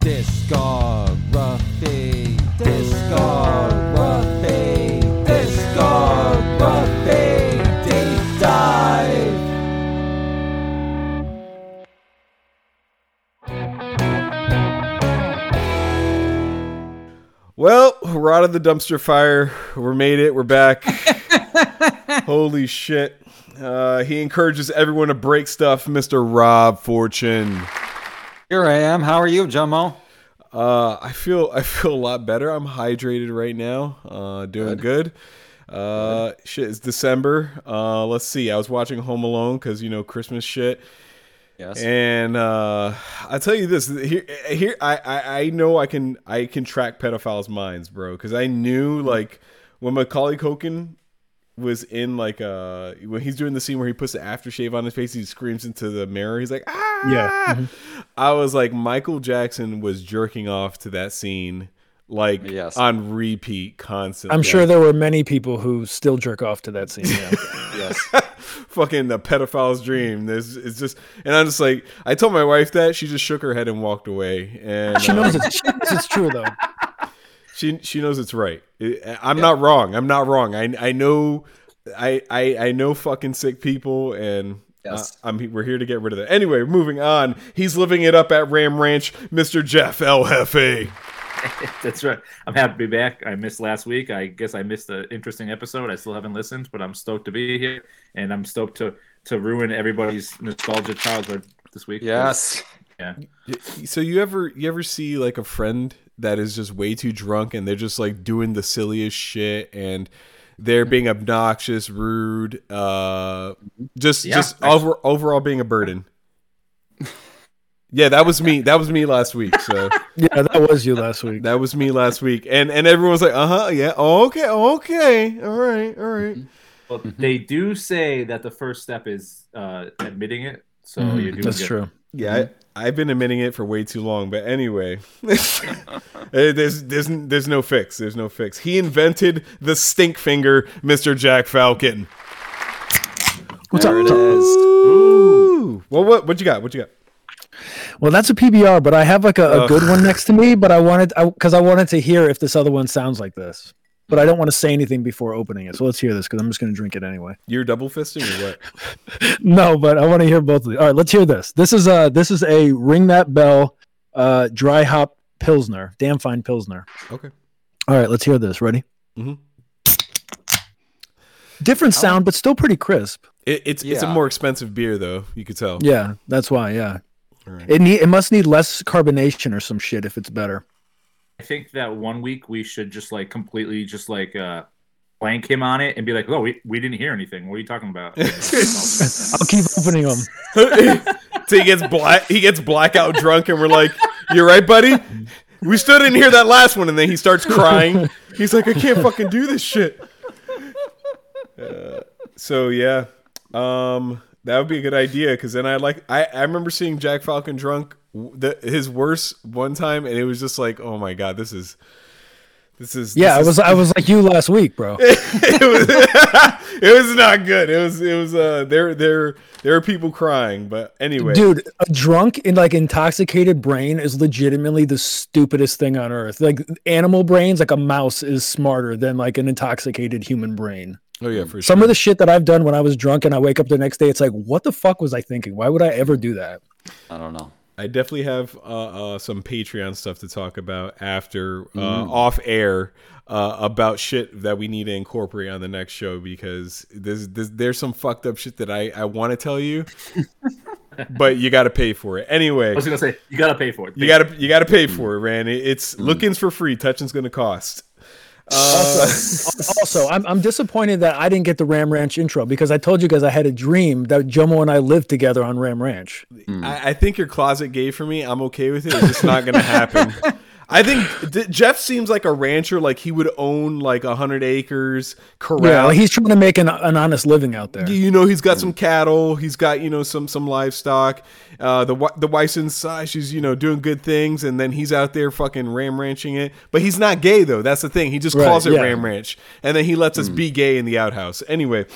Discography, discography, discography, deep dive. Well, we're out of the dumpster fire. We made it. We're back. Holy shit. Uh, he encourages everyone to break stuff, Mr. Rob Fortune. Here I am. How are you, Jomo? Uh, I feel I feel a lot better. I'm hydrated right now. Uh, doing good. Uh, shit, it's December. Uh, let's see. I was watching Home Alone because you know Christmas shit. Yes. And uh, I tell you this here, here I, I, I know I can I can track pedophiles' minds, bro, because I knew like when Macaulay Culkin was in like uh when he's doing the scene where he puts the aftershave on his face, he screams into the mirror. He's like, ah, Yeah. I was like, Michael Jackson was jerking off to that scene like Yes. on repeat constantly. I'm sure there were many people who still jerk off to that scene. Yeah. yes. fucking the pedophile's dream. This it's just, and I'm just like, I told my wife that she just shook her head and walked away, and she uh, it's, she knows it's true though. She she knows it's right. I'm not wrong. I'm not wrong. I I know, I I, I know fucking sick people, and Yes. uh, I'm we're here to get rid of that. Anyway, moving on. He's living it up at Ram Ranch, Mr. Jeff El Jefe. That's right. I'm happy to be back. I missed last week. I guess I missed an interesting episode. I still haven't listened, but I'm stoked to be here, and I'm stoked to to ruin everybody's nostalgia childhood this week. Yes. Yeah. So you ever you ever see like a friend that is just way too drunk and they're just like doing the silliest shit and they're being obnoxious, rude, uh just Yeah. just over, overall being a burden. Yeah, that was me. That was me last week. So Yeah, that was you last week. that was me last week. And and everyone was like, "Uh-huh, yeah. Oh, okay. Okay. All right. All right." Well, they do say that the first step is uh, admitting it. So Mm-hmm. you're doing That's good. true. Yeah, I, I've been admitting it for way too long, but anyway, there's there's there's no fix. There's no fix. He invented the stink finger, Mr. Jack Falcon. What's? There it What's up? is. Ooh. Well, what what you got? What you got? Well, that's a PBR, but I have like a, a good one next to me. But I wanted because I, wanted to hear if this other one sounds like this. But I don't want to say anything before opening it. So let's hear this because I'm just going to drink it anyway. You're double fisting or what? No, but I want to hear both of these. All right, let's hear this. This is a this is a ring that bell, uh, dry hop pilsner, damn fine pilsner. Okay. All right, let's hear this. Ready? Mm-hmm. Different sound, but still pretty crisp. It, it's it's a more expensive beer though. You could tell. Yeah, that's why. Yeah, Alright. it need it must need less carbonation or some shit if it's better. I think that one week we should just like completely just like uh, blank him on it and be like, "Oh, we, we didn't hear anything. What are you talking about?" I'll keep opening them. so he gets black. He gets blackout drunk, and we're like, "You're right, buddy. We still didn't hear that last one." And then he starts crying. He's like, "I can't fucking do this shit." Uh, so yeah, um, that would be a good idea because then I like I, I remember seeing Jack Falcon drunk the, his worst one time, and it was just like, "Oh my god, this is." This is Yeah, I was is- I was like you last week, bro. it was it was not good. It was it was uh there there there were people crying, but anyway. Dude, a drunk and like intoxicated brain is legitimately the stupidest thing on earth. Like animal brains, like a mouse is smarter than like an intoxicated human brain. Oh yeah, for Some sure. of the shit that I've done when I was drunk and I wake up the next day, it's like, what the fuck was I thinking? Why would I ever do that? I don't know. I definitely have uh, uh some Patreon stuff to talk about after uh off air uh about shit that we need to incorporate on the next show because there's there's, there's some fucked up shit that I I want to tell you. but you got to pay for it. Anyway, I was gonna say you gotta pay for it. you got to you got to pay for it, man. It, it's looking's for free, touching's going to cost. Uh, Also, I'm, I'm disappointed that I didn't get the Ram Ranch intro because I told you guys I had a dream that Jomo and I lived together on Ram Ranch. I, I think your closet gay for me. I'm okay with it. It's just not going to happen. I think D- Jeff seems like a rancher. Like he would own like a hundred acres, corral. Yeah, like he's trying to make an, an honest living out there. you know, he's got some cattle. He's got you know some some livestock. Uh, the wi- the wife's inside. She's you know doing good things, and then he's out there fucking ram ranching it. But he's not gay though. That's the thing. He just Right, calls it yeah. ram ranch, and then he lets us be gay in the outhouse. Anyway,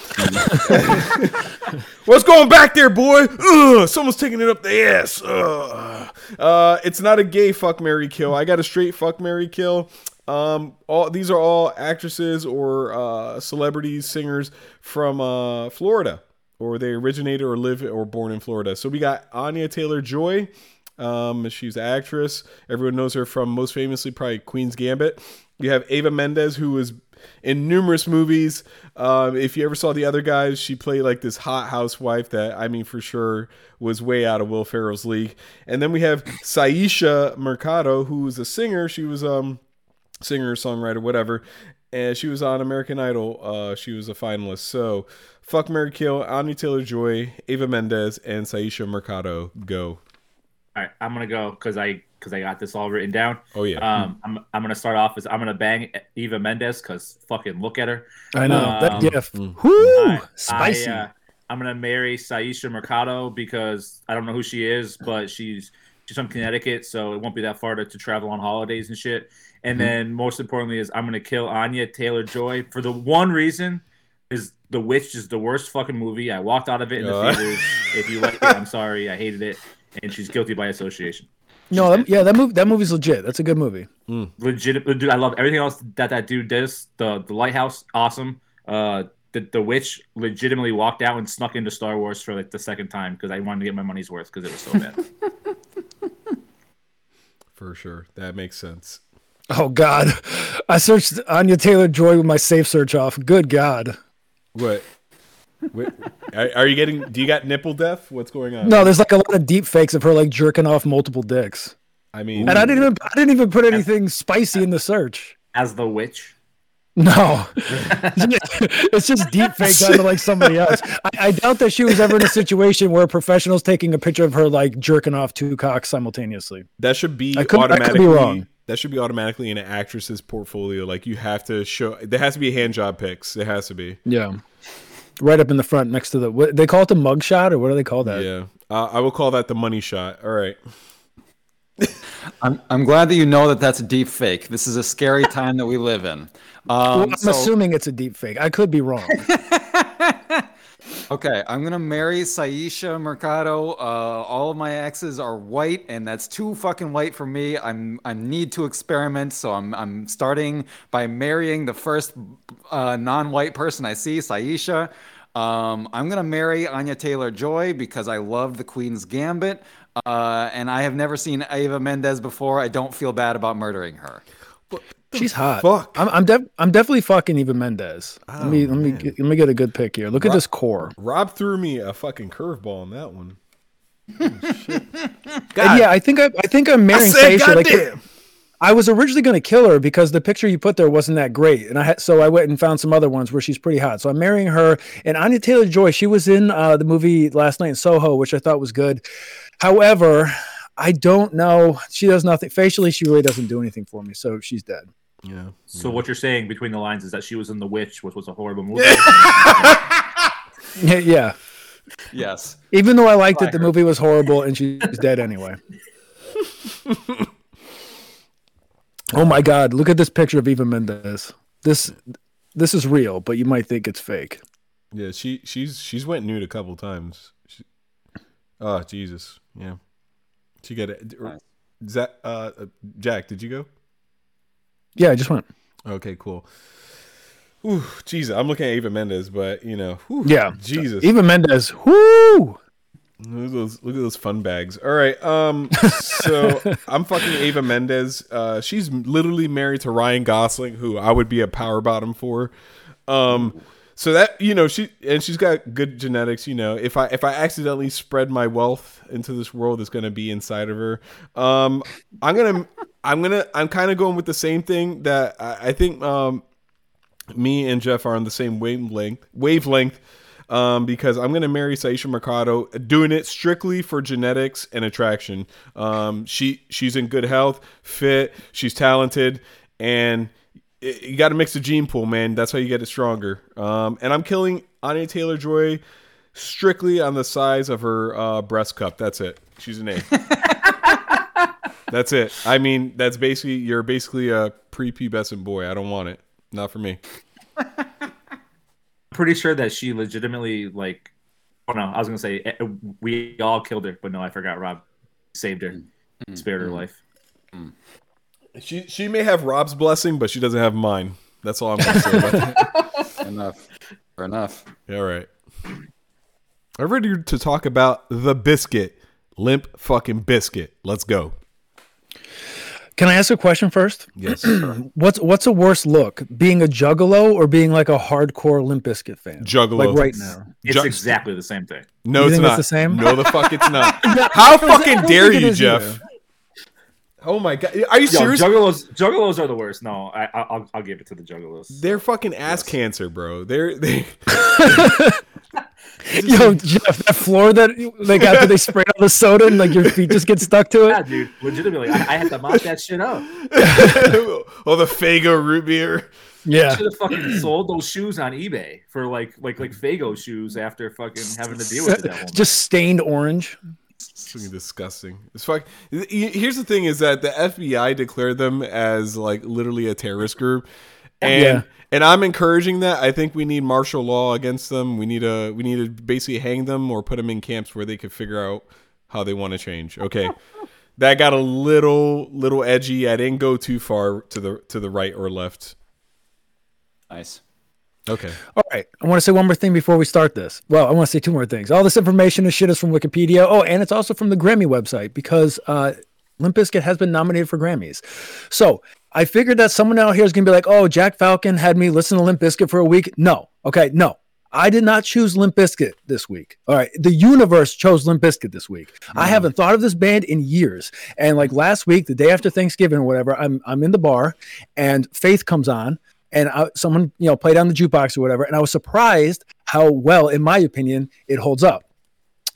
what's going back there, boy? Ugh, someone's taking it up the ass. Ugh. Uh, it's not a gay fuck Mary kill. I got straight fuck Mary kill. Um, all these are all actresses or uh, celebrities, singers from uh, Florida, or they originated or live or born in Florida. So we got Anya Taylor Joy. Um, she's an actress. Everyone knows her from most famously probably Queen's Gambit. You have Eva Mendes, who was in numerous movies. Um, if you ever saw the other guys, she played like this hot housewife that I mean for sure was way out of Will Ferrell's league. And then we have Syesha Mercado, who was a singer. She was um singer, songwriter, whatever. And she was on American Idol. Uh, she was a finalist. So, fuck Mary Kill, Anya Taylor Joy, Eva Mendes, and Syesha Mercado. Go. All right, I'm gonna go because I because I got this all written down. Oh yeah. Um, I'm I'm gonna start off as I'm gonna bang Eva Mendes because fucking look at her. I know Um, that gift. mm. Whoo, I- spicy. I, uh, I'm gonna marry Syesha Mercado because I don't know who she is, but she's she's from Connecticut, so it won't be that far to, to travel on holidays and shit. And Mm-hmm. then most importantly is I'm gonna kill Anya Taylor Joy for the one reason is The Witch is the worst fucking movie. I walked out of it in the Uh. theaters. If you like it, I'm sorry, I hated it, and she's guilty by association. no, that, yeah, that movie that movie's legit. That's a good movie. legit dude i love everything else that that dude does the the lighthouse awesome uh the, the witch legitimately walked out and snuck into star wars for like the second time because i wanted to get my money's worth because it was so bad For sure. That makes sense. Oh God, I searched Anya Taylor Joy with my safe search off. Good God. What? Wait, are, are you getting? Do you got nipple death? What's going on? No, there's like a lot of deep fakes of her like jerking off multiple dicks, I mean, and I didn't even I didn't even put anything spicy in the search. as the witch No, it's just deep fakes onto like somebody else. I, I doubt that she was ever in a situation where a professional's taking a picture of her like jerking off two cocks simultaneously. that should be I could- I could be wrong. That should be automatically in an actress's portfolio. Like you have to show. There has to be hand job pics. It has to be. Yeah, right up in the front next to the what they call it the mug shot or what do they call that? Yeah. Uh, I will call that the money shot. All right. I'm, I'm glad that you know that that's a deep fake. This is a scary time that we live in. Well, Um, I'm so- assuming it's a deep fake. I could be wrong. Okay, I'm gonna marry Syesha Mercado. Uh, all of my exes are white, and that's too fucking white for me. I'm I need to experiment, so I'm I'm starting by marrying the first uh, non-white person I see, Syesha. Um, I'm gonna marry Anya Taylor Joy because I love the Queen's Gambit, uh, and I have never seen Eva Mendes before. I don't feel bad about murdering her. She's hot. fuck? I'm I'm, def- I'm definitely fucking Eva Mendes. let Oh, me let me get, let me get a good pick here. Look at this core. Rob threw me a fucking curveball on that one. And yeah, I think I, I think I'm I marrying said, Syesha. Like, goddamn. I was originally going to kill her because the picture you put there wasn't that great, and I had, so I went and found some other ones where she's pretty hot. So I'm marrying her. And Anya Taylor Joy, she was in uh, the movie last night in Soho, which I thought was good. However, I don't know. She does nothing facially. She really doesn't do anything for me. So she's dead. yeah. so what you're saying between the lines is that she was in the witch which was a horrible movie Yeah, yeah. Yes. Even though I liked it, the movie was horrible, and she's dead anyway. oh my God! Look at this picture of Eva Mendes. This this is real, but you might think it's fake. Yeah. She she's she's went nude a couple times. She, oh Jesus. Yeah. She got it. Nice. Zach, uh, uh, Jack, did you go? Yeah, I just went. Okay, cool. Ooh, Jesus, I'm looking at Eva Mendes, but you know, whew, Yeah, Jesus, Eva Mendes. Whoo! look at those, look at those fun bags. All right, um, so I'm fucking Eva Mendes. Uh, she's literally married to Ryan Gosling, who I would be a power bottom for. Um, so that you know, she and she's got good genetics. You know, if I if I accidentally spread my wealth into this world, it's gonna be inside of her. Um, I'm gonna, I'm gonna, I'm kind of going with the same thing that I, I think. Um, me and Jeff are on the same wavelength. Wavelength. um, because I'm gonna marry Syesha Mercado, doing it strictly for genetics and attraction. Um, she she's in good health, fit, she's talented, and you got to mix the gene pool, man. That's how you get it stronger. Um, and I'm killing Anya Taylor Joy strictly on the size of her uh, breast cup. That's it. She's an A. that's it. I mean, that's basically you're basically a prepubescent boy. I don't want it. Not for me. pretty sure that she legitimately like. Oh no, I was gonna say eh, we all killed her, but no, I forgot. Rob saved her, spared her life. She she may have Rob's blessing, but she doesn't have mine. That's all I'm gonna say about that. enough. Fair enough. All right. I'm ready to talk about the biscuit. Limp fucking biscuit. Let's go. Can I ask a question first? Yes. What's what's a worse look, being a juggalo or being like a hardcore Limp Bizkit fan? Juggalo. Like right now. It's Ju- exactly the same thing. No, You it's think not it's the same? No, the fuck it's not. How fucking dare you, Jeff? either. Oh my god. Are you Yo, serious? juggalos, juggalos are the worst. No, I, I- I'll, I'll give it to the juggalos. They're fucking ass cancer, bro. They're they Yo, Jeff, that floor that like after they sprayed all the soda and like your feet just get stuck to it. Yeah, dude, legitimately, I, I had to mop that shit up. oh the Faygo root beer. Yeah. Should have fucking sold those shoes on eBay for like like like Faygo shoes after fucking having to deal with the devil. Just stained orange. It's fucking disgusting. It's fuck. Here's the thing: is that the FBI declared them as like literally a terrorist group, and Yeah. and I'm encouraging that. I think we need martial law against them. We need a we need to basically hang them or put them in camps where they could figure out how they want to change. Okay, that got a little little edgy. I didn't go too far to the to the right or left. Nice. Okay, All right. I want to say one more thing before we start this. Well, I want to say two more things. All this information and shit is from Wikipedia. Oh, and it's also from the Grammy website because uh, Limp Bizkit has been nominated for Grammys. So I figured that someone out here is going to be like, oh, Jack Falcon had me listen to Limp Bizkit for a week. No. Okay. No. I did not choose Limp Bizkit this week. All right. The universe chose Limp Bizkit this week. I haven't thought of this band in years. And like last week, the day after Thanksgiving or whatever, I'm I'm in the bar and Faith comes on and I, someone you know played on the jukebox or whatever and i was surprised how well in my opinion it holds up.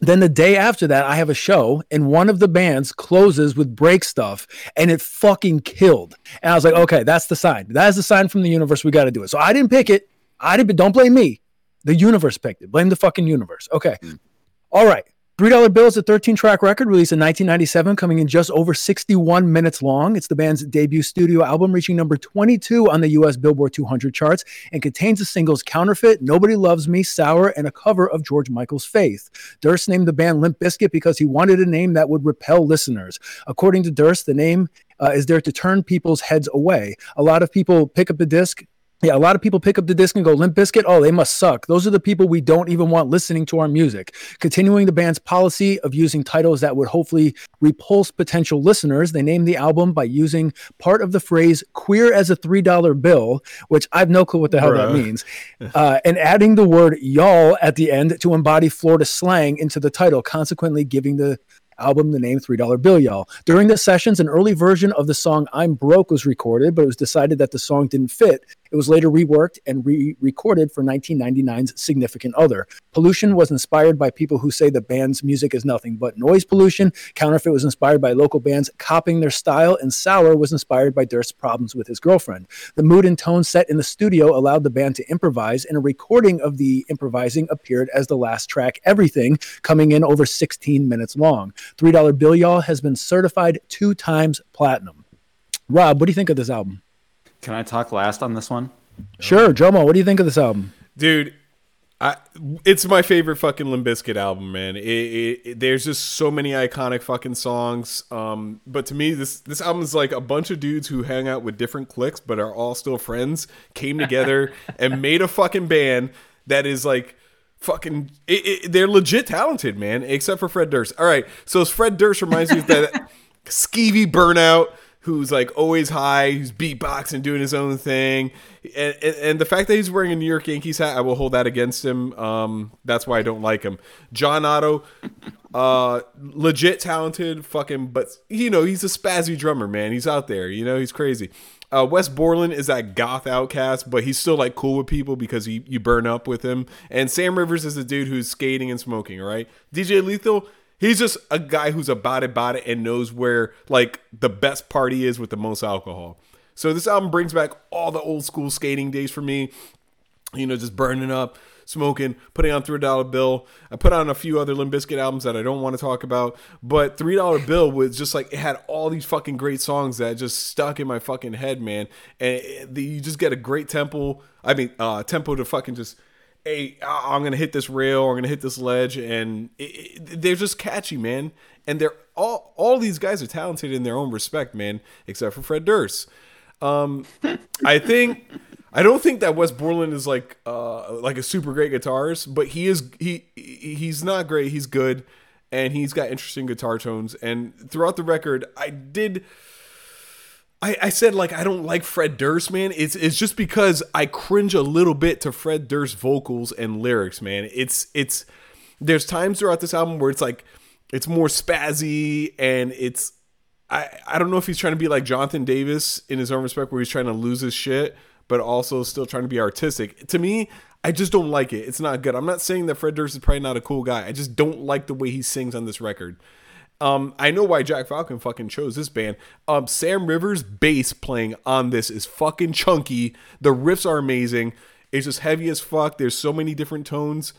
Then the day after that i have a show and one of the bands closes with break stuff and it fucking killed. And i was like okay that's the sign. That is the sign from the universe. We got to do it. So i didn't pick it. I didn't don't blame me. The universe picked it. Blame the fucking universe. Okay. Hmm. All right $3 Bill is a 13 track record released in 1997, coming in just over 61 minutes long. It's the band's debut studio album, reaching number 22 on the US Billboard 200 charts, and contains the singles Counterfeit, Nobody Loves Me, Sour, and a cover of George Michael's Faith. Durst named the band Limp Bizkit because he wanted a name that would repel listeners. According to Durst, the name uh, is there to turn people's heads away. A lot of people pick up the disc yeah, a lot of people pick up the disc and go, Limp Bizkit, oh, they must suck. Those are the people we don't even want listening to our music. Continuing the band's policy of using titles that would hopefully repulse potential listeners, they named the album by using part of the phrase queer as a $3 bill, which I've no clue what the hell that means, uh, and adding the word y'all at the end to embody Florida slang into the title, consequently giving the album the name $3 Bill Y'all. During the sessions, an early version of the song I'm Broke was recorded, but it was decided that the song didn't fit. It was later reworked and re recorded for 1999's Significant Other. Pollution was inspired by people who say the band's music is nothing but noise pollution. Counterfeit was inspired by local bands copying their style, and Sour was inspired by Durst's problems with his girlfriend. The mood and tone set in the studio allowed the band to improvise, and a recording of the improvising appeared as the last track, Everything, coming in over 16 minutes long. $3 Bill Y'all has been certified two times platinum. Rob, what do you think of this album? Can I talk last on this one? Sure, Jomo, what do you think of this album? dude. I, it's my favorite fucking Limp Bizkit album, man. It, it, it- there's just so many iconic fucking songs. Um, but to me, this this album is like a bunch of dudes who hang out with different cliques, but are all still friends, came together and made a fucking band that is like fucking. It, it, they're legit talented, man. Except for Fred Durst. All right, so Fred Durst reminds me of that skeevy burnout. Who's like always high, who's beatboxing, doing his own thing, and, and, and the fact that he's wearing a New York Yankees hat, I will hold that against him. Um, that's why I don't like him. John Otto, uh, legit talented, fucking, but you know he's a spazzy drummer, man. He's out there, you know he's crazy. Uh, Wes Borland is that goth outcast, but he's still like cool with people because he, you burn up with him. And Sam Rivers is a dude who's skating and smoking, right? DJ Lethal, he's just a guy who's about it, about it, and knows where like the best party is with the most alcohol. So this album brings back all the old school skating days for me. You know, just burning up, smoking, putting on three dollar bill. I put on a few other Limp Bizkit albums that I don't want to talk about, but three dollar bill was just like it had all these fucking great songs that just stuck in my fucking head, man. And it, you just get a great tempo. I mean, uh, tempo to fucking just. Hey, I'm gonna hit this rail. I'm gonna hit this ledge, and it, it, they're just catchy, man. And they're all all these guys are talented in their own respect, man. Except for Fred Durst. Um, I think I don't think that Wes Borland is like uh like a super great guitarist, but he is he he's not great. He's good, and he's got interesting guitar tones. And throughout the record, I did. I, I said like I don't like Fred Durst, man. It's it's just because I cringe a little bit to Fred Durst vocals and lyrics, man. It's it's there's times throughout this album where it's like it's more spazzy and it's I I don't know if he's trying to be like Jonathan Davis in his own respect where he's trying to lose his shit but also still trying to be artistic. To me, I just don't like it. It's not good. I'm not saying that Fred Durst is probably not a cool guy. I just don't like the way he sings on this record. Um, I know why Jack Falcon fucking chose this band. Um, Sam Rivers' bass playing on this is fucking chunky. The riffs are amazing. It's just heavy as fuck. There's so many different tones.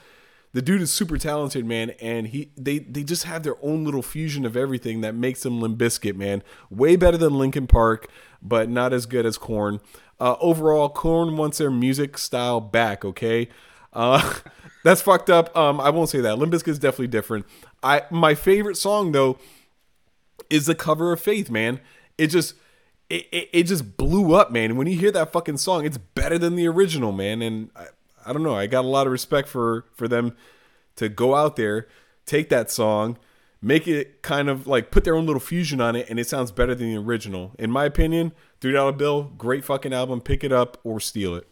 The dude is super talented, man, and he they they just have their own little fusion of everything that makes them Limp Bizkit, man. Way better than Linkin Park, but not as good as Korn. Uh, overall, Korn wants their music style back. Okay, uh, that's fucked up. Um, I won't say that. Limp Bizkit is definitely different. I my favorite song though is the cover of Faith. Man, it just it, it, it just blew up, man. When you hear that fucking song, it's better than the original, man. And I, I don't know. I got a lot of respect for for them to go out there, take that song make it kind of like put their own little fusion on it and it sounds better than the original in my opinion three dollar bill great fucking album pick it up or steal it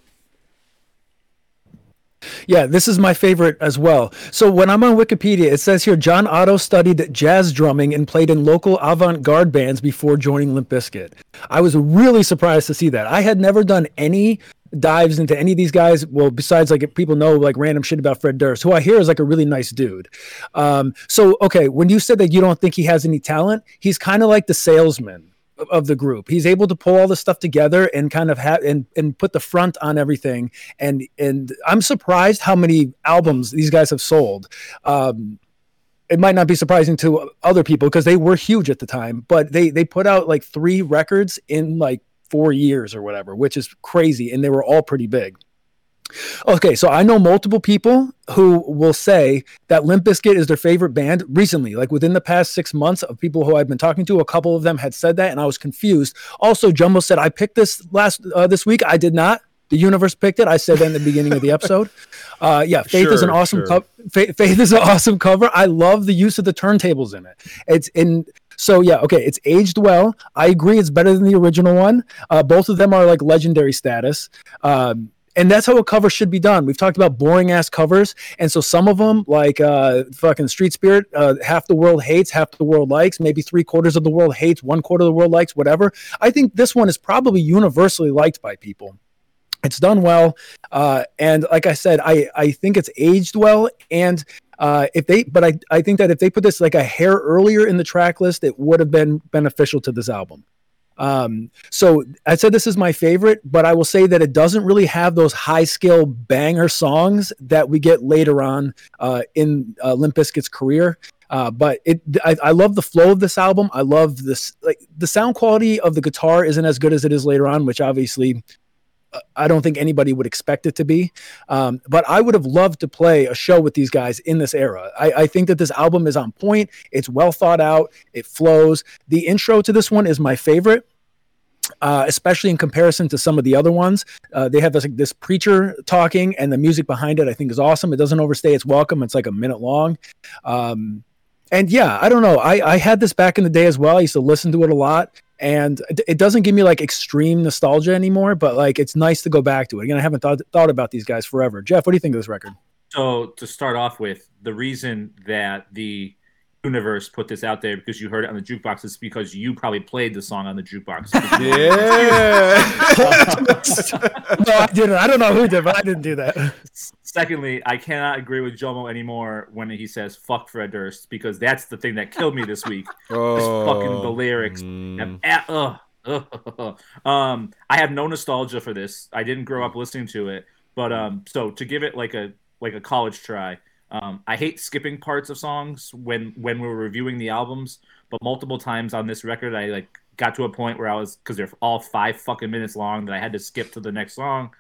yeah, this is my favorite as well. So when I'm on Wikipedia, it says here John Otto studied jazz drumming and played in local avant-garde bands before joining Limp Bizkit. I was really surprised to see that. I had never done any dives into any of these guys. Well, besides like people know like random shit about Fred Durst, who I hear is like a really nice dude. Um, so okay, when you said that you don't think he has any talent, he's kind of like the salesman of the group. He's able to pull all the stuff together and kind of have and and put the front on everything. And and I'm surprised how many albums these guys have sold. Um, it might not be surprising to other people because they were huge at the time, but they they put out like three records in like four years or whatever, which is crazy. And they were all pretty big. Okay, so I know multiple people who will say that Limp Bizkit is their favorite band recently, like within the past six months of people who I've been talking to. A couple of them had said that, and I was confused. Also, Jumbo said I picked this last uh, this week. I did not. The universe picked it. I said that in the beginning of the episode. Uh, yeah, Faith sure, is an awesome sure. co- Faith, Faith is an awesome cover. I love the use of the turntables in it. It's in so yeah, okay, it's aged well. I agree, it's better than the original one. Uh, both of them are like legendary status. Um, and that's how a cover should be done. We've talked about boring ass covers, and so some of them, like uh, fucking Street Spirit, uh, half the world hates, half the world likes, maybe three quarters of the world hates, one quarter of the world likes, whatever. I think this one is probably universally liked by people. It's done well, uh, and like I said, I I think it's aged well, and uh, if they, but I, I think that if they put this like a hair earlier in the track list, it would have been beneficial to this album. Um, so I said this is my favorite, but I will say that it doesn't really have those high skill banger songs that we get later on uh, in uh, Limp Bizkit's career. Uh, but it, I, I, love the flow of this album. I love this, like the sound quality of the guitar isn't as good as it is later on, which obviously I don't think anybody would expect it to be. Um, but I would have loved to play a show with these guys in this era. I, I, think that this album is on point. It's well thought out. It flows. The intro to this one is my favorite. Uh, especially in comparison to some of the other ones, uh, they have this, like, this preacher talking, and the music behind it I think is awesome. It doesn't overstay its welcome. It's like a minute long, um, and yeah, I don't know. I, I had this back in the day as well. I used to listen to it a lot and it, doesn't give me like extreme nostalgia anymore. But like it's nice to go back to it. Again, I haven't thought thought about these guys forever. Jeff, what do you think of this record? So to start off with, the reason that the universe put this out there because you heard it on the jukebox It's because you probably played the song on the jukebox. Yeah. no, I didn't. I don't know who did, but I didn't do that. Secondly, I cannot agree with Jomo anymore when he says "fuck Fred Durst" because that's the thing that killed me this week. oh, fucking the lyrics. mm. Ah, ugh, ugh. um, I have no nostalgia for this. I didn't grow up listening to it, but um, so to give it like a like a college try, um, I hate skipping parts of songs when when we're reviewing the albums. But multiple times on this record, I like got to a point where I was because they're all five fucking minutes long that I had to skip to the next song.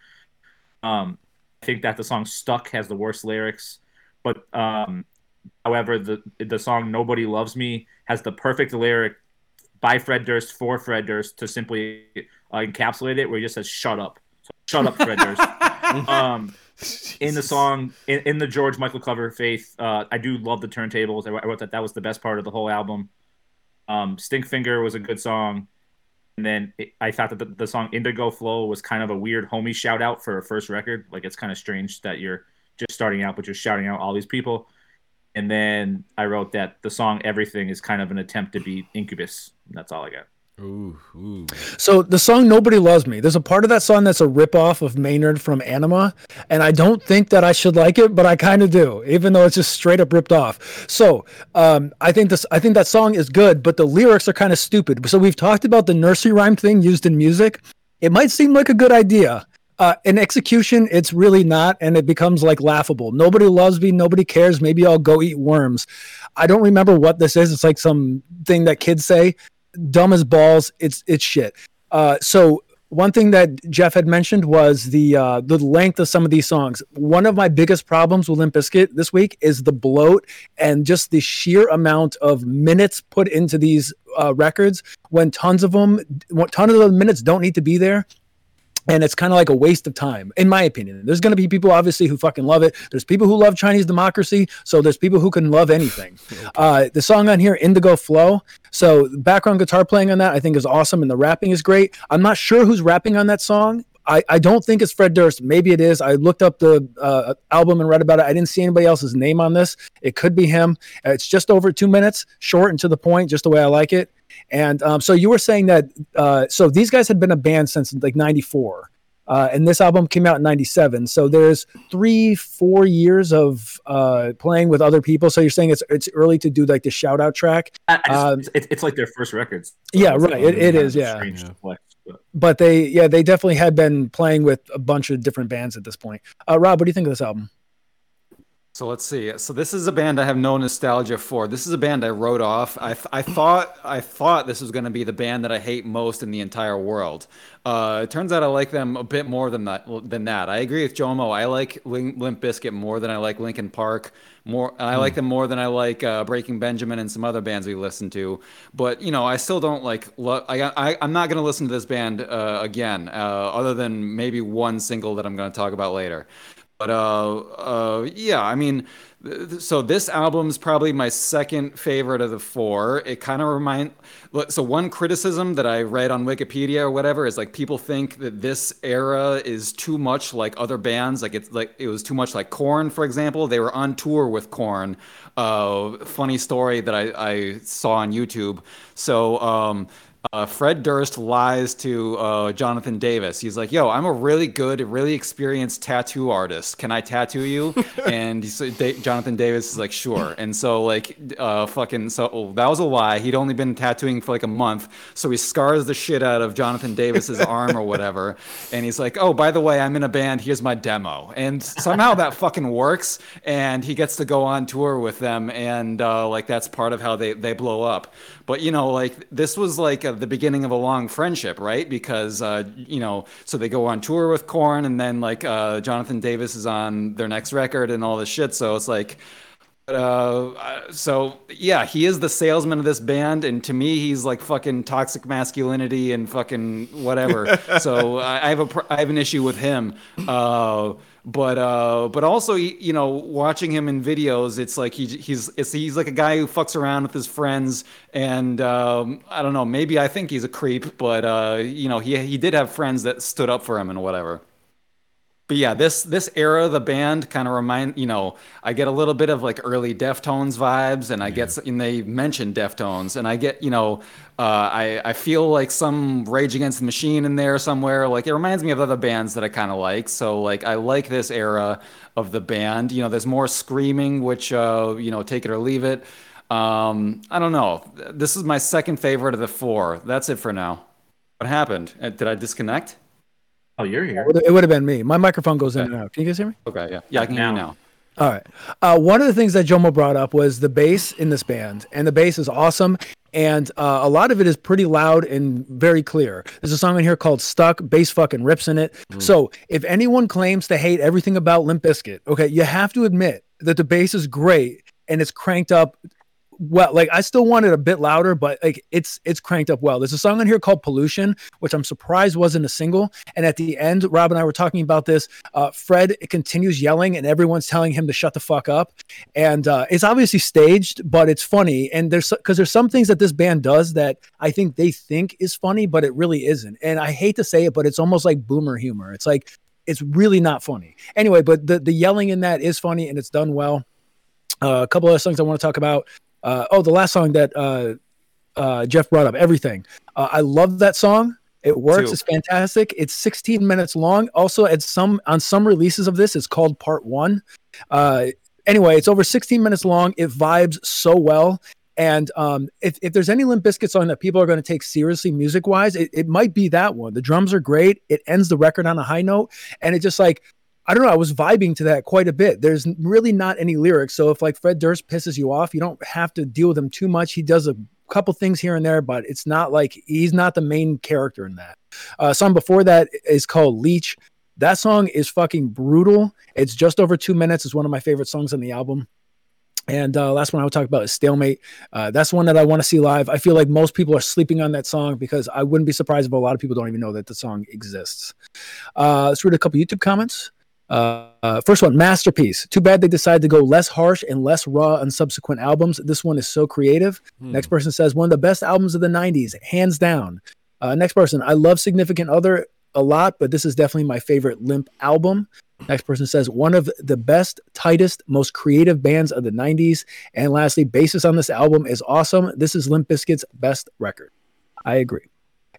Um, I think that the song "Stuck" has the worst lyrics, but um, however, the the song "Nobody Loves Me" has the perfect lyric by Fred Durst for Fred Durst to simply uh, encapsulate it, where he just says "Shut up, so, shut up, Fred Durst." um, in the song, in, in the George Michael cover, "Faith," uh, I do love the turntables. I, I wrote that that was the best part of the whole album. Um, "Stinkfinger" was a good song, and then it, I thought that the, the song "Indigo Flow" was kind of a weird homie shout out for a first record. Like it's kind of strange that you're just starting out, but you're shouting out all these people. And then I wrote that the song "Everything" is kind of an attempt to be Incubus. That's all I got. Ooh, ooh. So the song "Nobody Loves Me," there's a part of that song that's a ripoff of Maynard from Ænima, and I don't think that I should like it, but I kind of do, even though it's just straight up ripped off. So um, I think this, I think that song is good, but the lyrics are kind of stupid. So we've talked about the nursery rhyme thing used in music. It might seem like a good idea. Uh, in execution, it's really not, and it becomes like laughable. Nobody loves me. Nobody cares. Maybe I'll go eat worms. I don't remember what this is. It's like some thing that kids say dumb as balls. It's it's shit. Uh, so one thing that Jeff had mentioned was the uh, the length of some of these songs. One of my biggest problems with Limp Bizkit this week is the bloat and just the sheer amount of minutes put into these uh, records. When tons of them, ton of the minutes don't need to be there. And it's kind of like a waste of time, in my opinion. There's going to be people, obviously, who fucking love it. There's people who love Chinese democracy. So there's people who can love anything. Uh, the song on here, Indigo Flow. So background guitar playing on that, I think is awesome, and the rapping is great. I'm not sure who's rapping on that song. I, I don't think it's Fred Durst. Maybe it is. I looked up the uh, album and read about it. I didn't see anybody else's name on this. It could be him. It's just over two minutes, short and to the point, just the way I like it. And um, so you were saying that. Uh, so these guys had been a band since like '94. Uh, and this album came out in 97 so there's three four years of uh, playing with other people so you're saying it's it's early to do like the shout out track I, I just, Um, it's, it's like their first records. yeah, right, like it- it kind is, yeah. But they yeah they definitely had been playing with a bunch of different bands at this point. Uh, rob what do you think of this album So let's see. So this is a band I have no nostalgia for. This is a band I wrote off. I, th- I thought I thought this was going to be the band that I hate most in the entire world. Uh, it turns out I like them a bit more than that. Than that, I agree with Jomo. I like Lim- Limp Bizkit more than I like Linkin Park. More, I like them more than I like uh, Breaking Benjamin and some other bands we listen to. But you know, I still don't like. Lo- I, I I'm not going to listen to this band uh, again, uh, other than maybe one single that I'm going to talk about later. But uh, uh, yeah, I mean, th- so this album's probably my second favorite of the four. It kind of remind. So one criticism that I read on Wikipedia or whatever is like people think that this era is too much like other bands. Like it's like it was too much like Korn, for example. They were on tour with Korn. Uh, funny story that I, I saw on YouTube. So. Um, uh, Fred Durst lies to uh, Jonathan Davis. He's like, "Yo, I'm a really good, really experienced tattoo artist. Can I tattoo you?" and he said- Da- Jonathan Davis is like, "Sure." And so, like, uh, fucking, so oh, that was a lie. He'd only been tattooing for like a month, so he scars the shit out of Jonathan Davis's arm or whatever. And he's like, "Oh, by the way, I'm in a band. Here's my demo." And somehow that fucking works, and he gets to go on tour with them, and uh, like that's part of how they they blow up. But you know, like this was like uh, the beginning of a long friendship, right? Because uh, you know, so they go on tour with Korn, and then like uh, Jonathan Davis is on their next record and all this shit. So it's like, uh, uh, so yeah, he is the salesman of this band, and to me, he's like fucking toxic masculinity and fucking whatever. so I I have a I have an issue with him. Uh, but uh, but also you know watching him in videos, it's like he he's it's, he's like a guy who fucks around with his friends, and um, I don't know, maybe I think he's a creep, but uh, you know he he did have friends that stood up for him and whatever but yeah, this this era of the band kind of remind you know I get a little bit of like early Deftones vibes, and I get and they mention Deftones, and I get you know uh, I I feel like some Rage Against the Machine in there somewhere. Like it reminds me of other bands that I kind of like. So like I like this era of the band. You know, there's more screaming, which uh, you know take it or leave it. Um, I don't know. This is my second favorite of the four. That's it for now. What happened? Uh, Did I disconnect? Oh, you're here. It would have been me. My microphone goes in and out. Can you guys hear me? Okay, yeah, yeah, I can hear you Now. now. All right. Uh, one of the things that Jomo brought up was the bass in this band, and the bass is awesome. And uh, a lot of it is pretty loud and very clear. There's a song in here called "Stuck." Bass fucking rips in it. So if anyone claims to hate everything about Limp Bizkit, okay, you have to admit that the bass is great and it's cranked up well like i still want it a bit louder but like it's it's cranked up well. There's a song on here called pollution which i'm surprised wasn't a single. And at the end rob and i were talking about this uh, fred continues yelling and everyone's telling him to shut the fuck up. And uh, it's obviously staged but it's funny. And there's because there's some things that this band does that i think they think is funny but it really isn't. And i hate to say it but it's almost like boomer humor. It's like it's really not funny. Anyway but the, the yelling in that is funny and it's done well. Uh, a couple other songs i want to talk about uh, oh, the last song that uh, uh, Jeff brought up, everything. Uh, I love that song. It works. Too. It's fantastic. It's 16 minutes long. Also, at some on some releases of this, it's called Part One. Uh, anyway, it's over 16 minutes long. It vibes so well. And um, if, if there's any Limp Bizkit song that people are going to take seriously music wise, it, it might be that one. The drums are great. It ends the record on a high note. And it just like, I don't know. I was vibing to that quite a bit. There's really not any lyrics. So if like Fred Durst pisses you off, you don't have to deal with him too much. He does a couple things here and there, but it's not like he's not the main character in that. Uh, song before that is called Leech. That song is fucking brutal. It's just over two minutes. It's one of my favorite songs on the album. And uh, last one I would talk about is Stalemate. Uh, that's one that I want to see live. I feel like most people are sleeping on that song because I wouldn't be surprised if a lot of people don't even know that the song exists. Uh, let's read a couple YouTube comments. Uh, first one, masterpiece. Too bad they decided to go less harsh and less raw on subsequent albums. This one is so creative. Next person says one of the best albums of the '90s, hands down. Uh, next person, I love Significant Other a lot, but this is definitely my favorite Limp album. Next person says one of the best, tightest, most creative bands of the '90s. And lastly, basis on this album is awesome. This is Limp Bizkit's best record. I agree.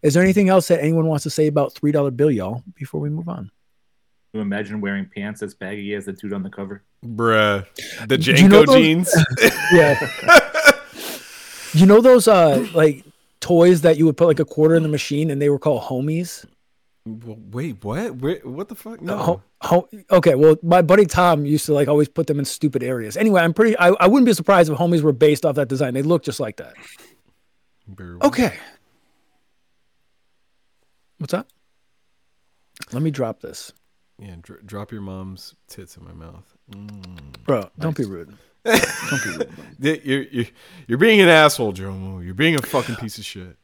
Is there anything else that anyone wants to say about Three Dollar Bill, y'all, before we move on? You imagine wearing pants as baggy as the dude on the cover. Bruh. The Do you know those- jeans. Yeah. you know those uh like toys that you would put like a quarter in the machine and they were called homies? Wait, what? Where, what the fuck? No. Ho- ho- okay, well, my buddy Tom used to like always put them in stupid areas. Anyway, I'm pretty. I, I wouldn't be surprised if homies were based off that design. They look just like that. Bruh. Okay. What's up? Let me drop this, Yeah, dr- drop your mom's tits in my mouth. Mm. bro. Don't be rude. Don't be rude. You're, you're, you're being an asshole, Jomo. You're being a fucking piece of shit.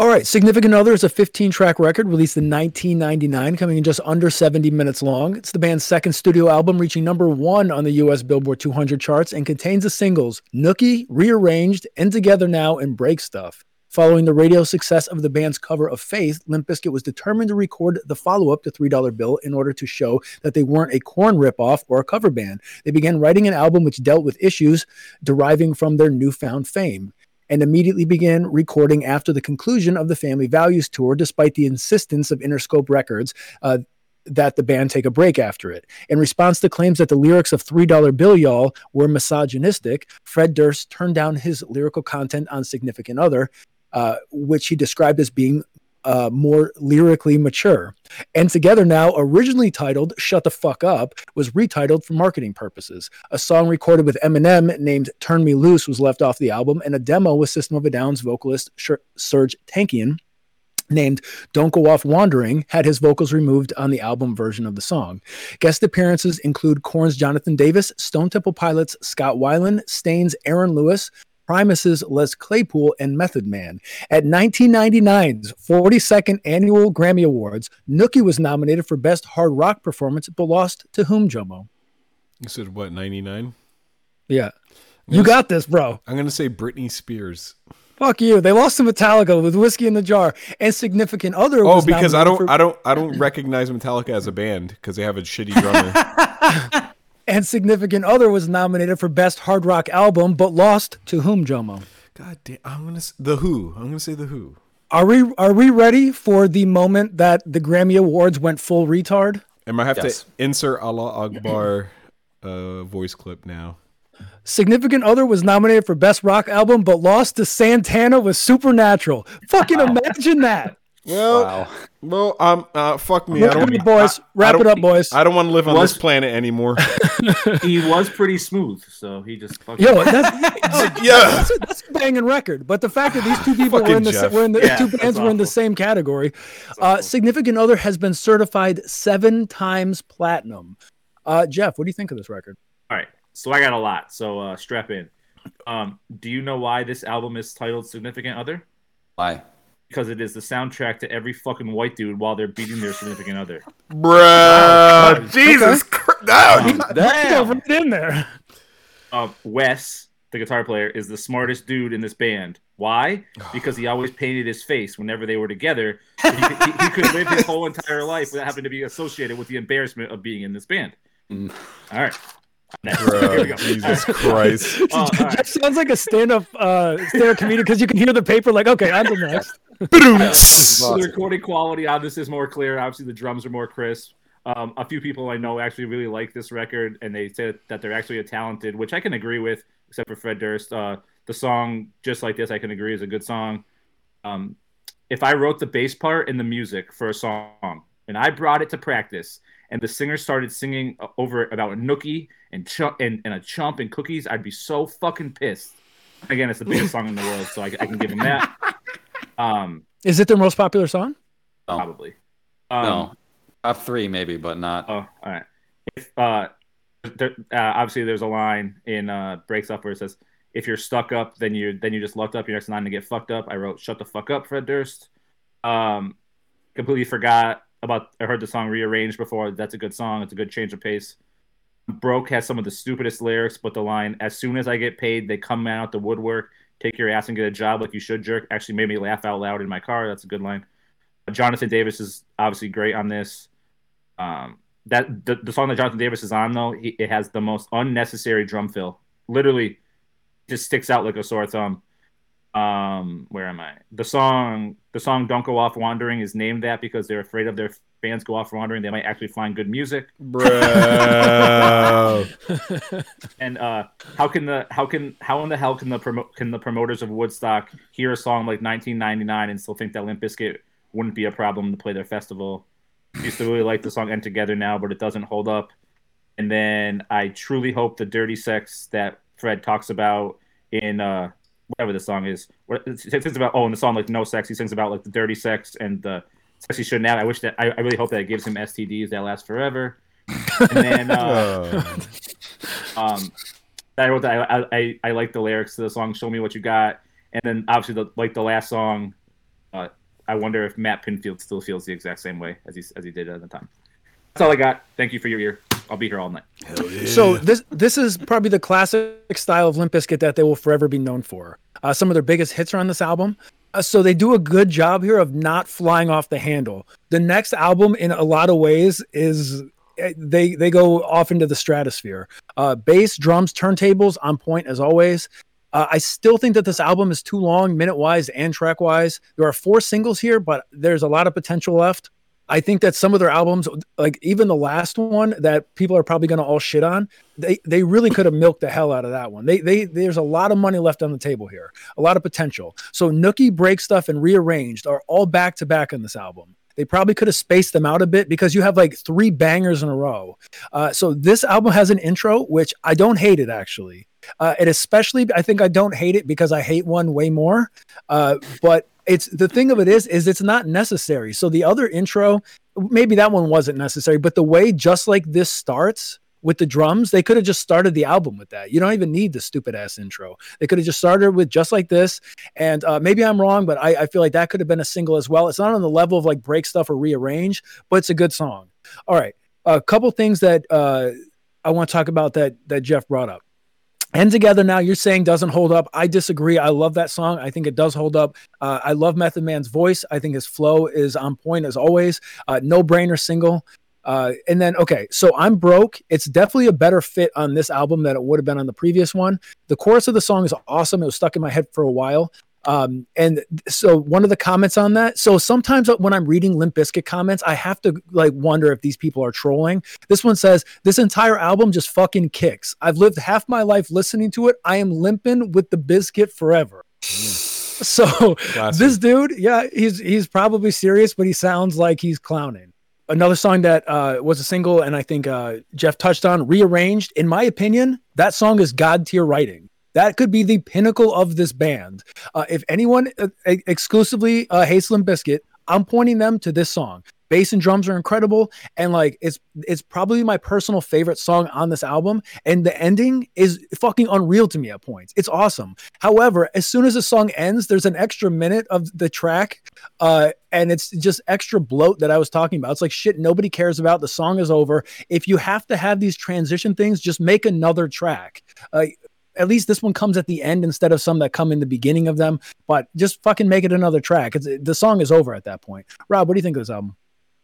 All right, Significant Other is a 15 track record released in 1999, coming in just under 70 minutes long. It's the band's second studio album, reaching number one on the US Billboard 200 charts, and contains the singles Nookie, Rearranged, and Together Now, and Break Stuff. Following the radio success of the band's cover of Faith, Limp Bizkit was determined to record the follow up to $3 Bill in order to show that they weren't a Korn ripoff or a cover band. They began writing an album which dealt with issues deriving from their newfound fame and immediately began recording after the conclusion of the Family Values tour, despite the insistence of Interscope Records uh, that the band take a break after it. In response to claims that the lyrics of $3 Bill Y'all were misogynistic, Fred Durst turned down his lyrical content on Significant Other, uh, which he described as being uh, more lyrically mature. And Together Now, originally titled Shut the Fuck Up, was retitled for marketing purposes. A song recorded with Eminem named Turn Me Loose was left off the album, and a demo with System of a Down's vocalist Serj Tankian named Don't Go Off Wandering had his vocals removed on the album version of the song. Guest appearances include Korn's Jonathan Davis, Stone Temple Pilots Scott Weiland, Staind's Aaron Lewis, Primus's Les Claypool, and Method Man. At 1999's 42nd Annual Grammy Awards, Nookie was nominated for Best Hard Rock Performance, but lost to whom, Jomo? You said what? Ninety nine. Yeah. You got this, bro. I'm gonna say Britney Spears. Fuck you. They lost to Metallica with Whiskey in the Jar and Significant Other. Oh, because I don't, for- I don't, I don't recognize Metallica as a band because they have a shitty drummer. and Significant Other was nominated for Best Hard Rock Album, but lost to whom, Jomo? God damn, I'm gonna s- the Who. I'm gonna say the Who. Are we are we ready for the moment that the Grammy Awards went full retard? And I have Yes. to insert Allah Akbar uh, voice clip now. Significant Other was nominated for Best Rock Album, but lost to Santana with Supernatural. Fucking imagine that. Well, Wow. well, um, uh, fuck me. I Wrap don't, it up, boys. I- I Wrap it don't- up, boys. I don't want to live on Was- this planet anymore. he was pretty smooth, so he just fucking. Yo, that's, yeah. that's, a, that's a banging record. But the fact that these two people were in the, were in the Yeah, two bands were in the same category. Uh, Significant Other has been certified seven times platinum. Uh, Jeff, what do you think of this record? All right, so I got a lot. So uh, strap in. Um, do you know why this album is titled "Significant Other"? Why? Because it is the soundtrack to every fucking white dude while they're beating their significant other. Bruh. Jesus Christ. Damn. Go right in there. Uh, Wes, the guitar player, is the smartest dude in this band. Why? Because he always painted his face whenever they were together. He, he, he could live his whole entire life without having to be associated with the embarrassment of being in this band. Mm. All right. Next. Here we go. Jesus Christ. Oh, all right. Jeff sounds like a stand-up uh, stand-up comedian because you can hear the paper. Like, okay, I'm the next. So the recording quality on this is more clear. Obviously, the drums are more crisp. Um, a few people I know actually really like this record, and they say that they're actually a talented, which I can agree with, except for Fred Durst. Uh, the song "Just Like This" I can agree is a good song. Um, if I wrote the bass part and the music for a song, and I brought it to practice, and the singer started singing uh, over about Nookie and chump and, and a chump and cookies, I'd be so fucking pissed. Again, it's the biggest song in the world, so I, I can give him that. Um, Is it their most popular song? No. probably. Um, no. Top three, maybe, but not. Oh, all right. If uh, there, uh, obviously there's a line in uh Break Stuff where it says, "If you're stuck up, then you then you just lucked up. You're next in line to get fucked up." I wrote, "Shut the fuck up, Fred Durst." Um, completely forgot about. I heard the song rearranged before. That's a good song. It's a good change of pace. Broke has some of the stupidest lyrics, but the line, "As soon as I get paid, they come out the woodwork. Take your ass and get a job like you should, jerk." Actually made me laugh out loud in my car. That's a good line. Jonathan Davis is obviously great on this. Um, that the, the song that Jonathan Davis is on though, he, it has the most unnecessary drum fill. Literally, just sticks out like a sore thumb. Um, where am I? The song, the song "Don't Go Off Wandering" is named that because they're afraid of their fans go off wandering. They might actually find good music. Bro. And uh, how can the how can how in the hell can the promo- can the promoters of Woodstock hear a song like 1999 and still think that Limp Bizkit wouldn't be a problem to play their festival? I used to really like the song "End Together" now, but it doesn't hold up. And then I truly hope the dirty sex that Fred talks about in uh, whatever the song is. What it sings about? Oh, in the song like "No Sex," he sings about like the dirty sex and the sex he shouldn't have. I wish that I, I really hope that it gives him STDs that last forever. And then. Uh, Uh, um, I wrote that I, I I like the lyrics to the song "Show Me What You Got," and then obviously the like the last song. Uh, I wonder if Matt Pinfield still feels the exact same way as he as he did at the time. That's all I got. Thank you for your ear. I'll be here all night. So this this is probably the classic style of Limp Bizkit that they will forever be known for. Uh, some of their biggest hits are on this album. Uh, so they do a good job here of not flying off the handle. The next album, in a lot of ways, is eh, they they go off into the stratosphere. Uh, bass, drums, turntables on point as always. Uh, I still think that this album is too long, minute wise and track wise. There are four singles here, but there's a lot of potential left. I think that some of their albums, like even the last one that people are probably going to all shit on, they they really could have milked the hell out of that one. They they there's a lot of money left on the table here, a lot of potential. So Nookie, Break Stuff, and Rearranged are all back to back on this album. They probably could have spaced them out a bit because you have like three bangers in a row. Uh, so this album has an intro, which I don't hate it actually. Uh, and especially, I think I don't hate it because I hate one way more. Uh, but it's the thing of it is is it's not necessary. So the other intro, maybe that one wasn't necessary, but the way just like this starts with the drums, they could have just started the album with that. You don't even need the stupid ass intro. They could have just started with just like this. And uh, maybe I'm wrong, but I, I feel like that could have been a single as well. It's not on the level of like break stuff or rearrange, but it's a good song. All right, a couple things that uh, I want to talk about that that Jeff brought up. End together now. You're saying doesn't hold up. I disagree. I love that song. I think it does hold up. Uh, I love Method Man's voice. I think his flow is on point as always. Uh, no brainer single. Uh, and then okay, so I'm broke. It's definitely a better fit on this album than it would have been on the previous one. The chorus of the song is awesome. It was stuck in my head for a while. Um, and so one of the comments on that. So sometimes when I'm reading Limp Bizkit comments, I have to like wonder if these people are trolling. This one says this entire album just fucking kicks. I've lived half my life listening to it. I am limping with the biscuit forever. So this dude, yeah, he's he's probably serious, but he sounds like he's clowning. Another song that uh, was a single, and I think uh, Jeff touched on, rearranged. In my opinion, that song is god tier writing. That could be the pinnacle of this band. Uh, if anyone uh, exclusively uh, hates Limp Bizkit, I'm pointing them to this song. Bass and drums are incredible, and like it's it's probably my personal favorite song on this album. And the ending is fucking unreal to me at points. It's awesome. However, as soon as the song ends, there's an extra minute of the track, uh, and it's just extra bloat that I was talking about. It's like shit nobody cares about. The song is over. If you have to have these transition things, just make another track. Uh, at least this one comes at the end instead of some that come in the beginning of them. But just fucking make it another track. It's, the song is over at that point. Rob, what do you think of this album?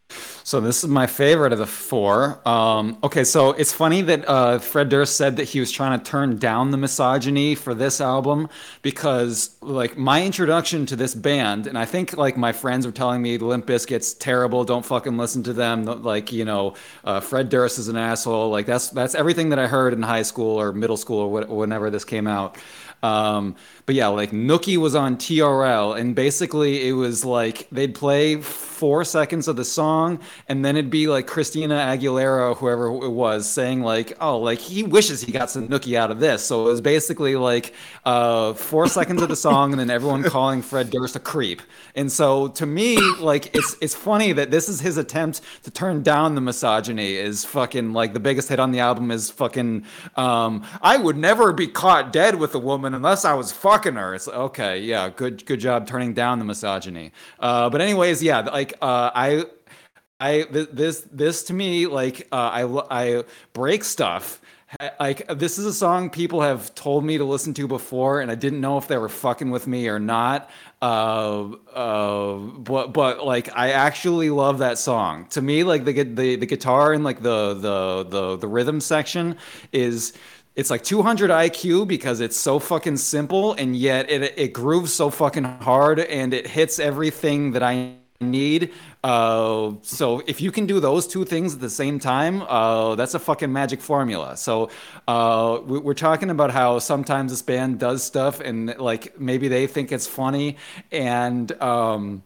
So this is my favorite of the four. Um, okay, so it's funny that uh, Fred Durst said that he was trying to turn down the misogyny for this album because, like, my introduction to this band, and I think like my friends were telling me Limp Bizkit's terrible. Don't fucking listen to them. Like, you know, uh, Fred Durst is an asshole. Like that's that's everything that I heard in high school or middle school or wh- whenever this came out. Um, but yeah, like Nookie was on TRL, and basically it was like they'd play four seconds of the song, and then it'd be like Christina Aguilera, whoever it was, saying like, "Oh, like he wishes he got some Nookie out of this." So it was basically like uh, four seconds of the song, and then everyone calling Fred Durst a creep. And so to me, like it's it's funny that this is his attempt to turn down the misogyny. Is fucking like the biggest hit on the album is fucking. Um, I would never be caught dead with a woman unless I was fucking her. It's okay, yeah, good good job turning down the misogyny. Uh, but anyways, yeah, like uh, I I this this to me like uh, I I break stuff. Like this is a song people have told me to listen to before, and I didn't know if they were fucking with me or not. Uh, uh, but but like I actually love that song. To me, like the the the guitar and like the the the the rhythm section is it's like 200 IQ because it's so fucking simple and yet it it grooves so fucking hard and it hits everything that I need. Uh, so if you can do those two things at the same time, uh, that's a fucking magic formula. So uh, we, are talking about how sometimes this band does stuff and like maybe they think it's funny and um,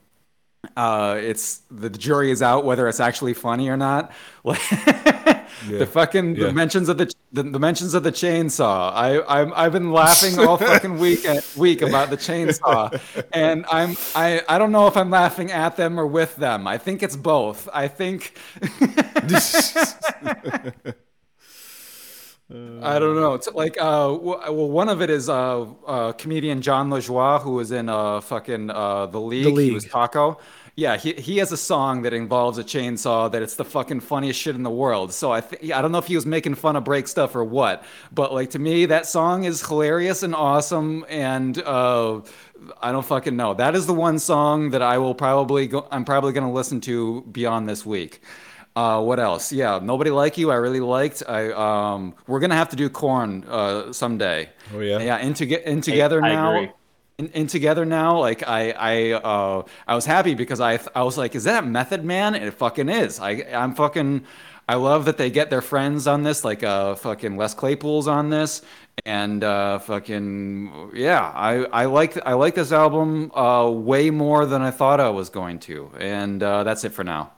uh, it's the jury is out whether it's actually funny or not. Yeah. The fucking yeah. the mentions of the, the, the mentions of the chainsaw. I I'm, I've been laughing all fucking week week about the chainsaw, and I'm I I don't know if I'm laughing at them or with them. I think it's both. I think. I don't know. It's like uh, well, one of it is uh, uh comedian Jon Lajoie, who was in uh fucking uh the league. The league. He was Taco yeah, he, he has a song that involves a chainsaw that it's the fucking funniest shit in the world. So I th- I don't know if he was making fun of break stuff or what, but like to me that song is hilarious and awesome and uh, I don't fucking know. That is the one song that I will probably go I'm probably going to listen to beyond this week. Uh, what else? Yeah, nobody like you. I really liked. I um, we're gonna have to do Korn uh, someday. Oh yeah. Yeah, in, to- in together I, now. I in, in, together now like i i uh i was happy because i i was like is that method man? And it fucking is. I i'm fucking i love that they get their friends on this like uh fucking les claypool's on this. And uh fucking yeah i i like i like this album uh way more than i thought i was going to. And uh that's it for now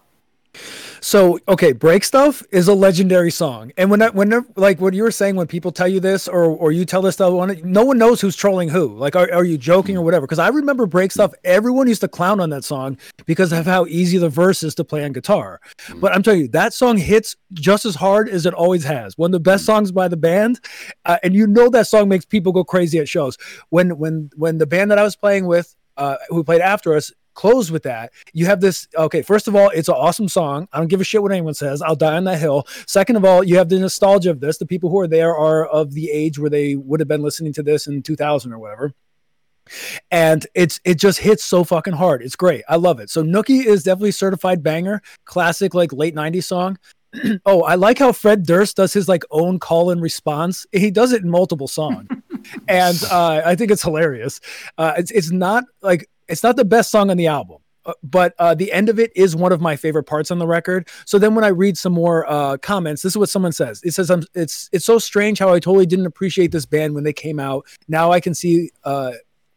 So okay, break stuff is a legendary song, and when that, when like what you were saying, when people tell you this or or you tell this to one, no one knows who's trolling who. Like, are, are you joking or whatever? Because I remember break stuff. Everyone used to clown on that song because of how easy the verse is to play on guitar. But I'm telling you, that song hits just as hard as it always has. One of the best songs by the band, uh, and you know that song makes people go crazy at shows. When when when the band that I was playing with, uh, who played after us, close with that. You have this. Okay, first of all, it's an awesome song. I don't give a shit what anyone says. I'll die on that hill. Second of all, you have the nostalgia of this. The people who are there are of the age where they would have been listening to this in 2000 or whatever. And it's it just hits so fucking hard. It's great. I love it. So Nookie is definitely certified banger, classic like late 90s song. oh, I like how Fred Durst does his like own call and response. He does it in multiple songs. and uh, I think it's hilarious. Uh, it's it's not like it's not the best song on the album, uh, but uh, the end of it is one of my favorite parts on the record. So then when I read some more uh, comments, this is what someone says. It says, I'm, "It's it's so strange how I totally didn't appreciate this band when they came out. Now I can see." Uh,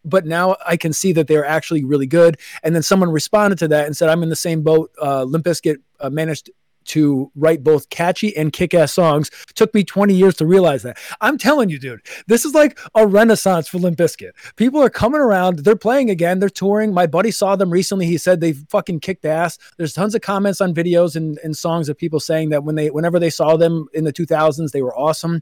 but now I can see that they're actually really good. And then someone responded to that and said, "I'm in the same boat. Uh, Limp Bizkit uh, managed to write both catchy and kick-ass songs. Took me 20 years to realize that. I'm telling you, dude, this is like a renaissance for Limp Bizkit. People are coming around. They're playing again. They're touring. My buddy saw them recently. He said they fucking kicked ass. There's tons of comments on videos and, and songs of people saying that when they whenever they saw them in the 2000s, they were awesome.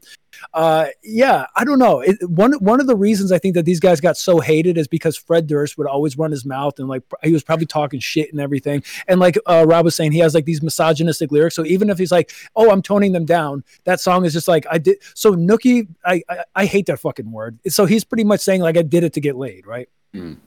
Uh, yeah, I don't know. It, one one of the reasons I think that these guys got so hated is because Fred Durst would always run his mouth and like he was probably talking shit and everything. And like uh, Rob was saying, he has like these misogynistic lyrics. So even if he's like, "Oh, I'm toning them down," that song is just like I did. So Nookie, I I, I hate that fucking word. So he's pretty much saying like I did it to get laid, right? Mm.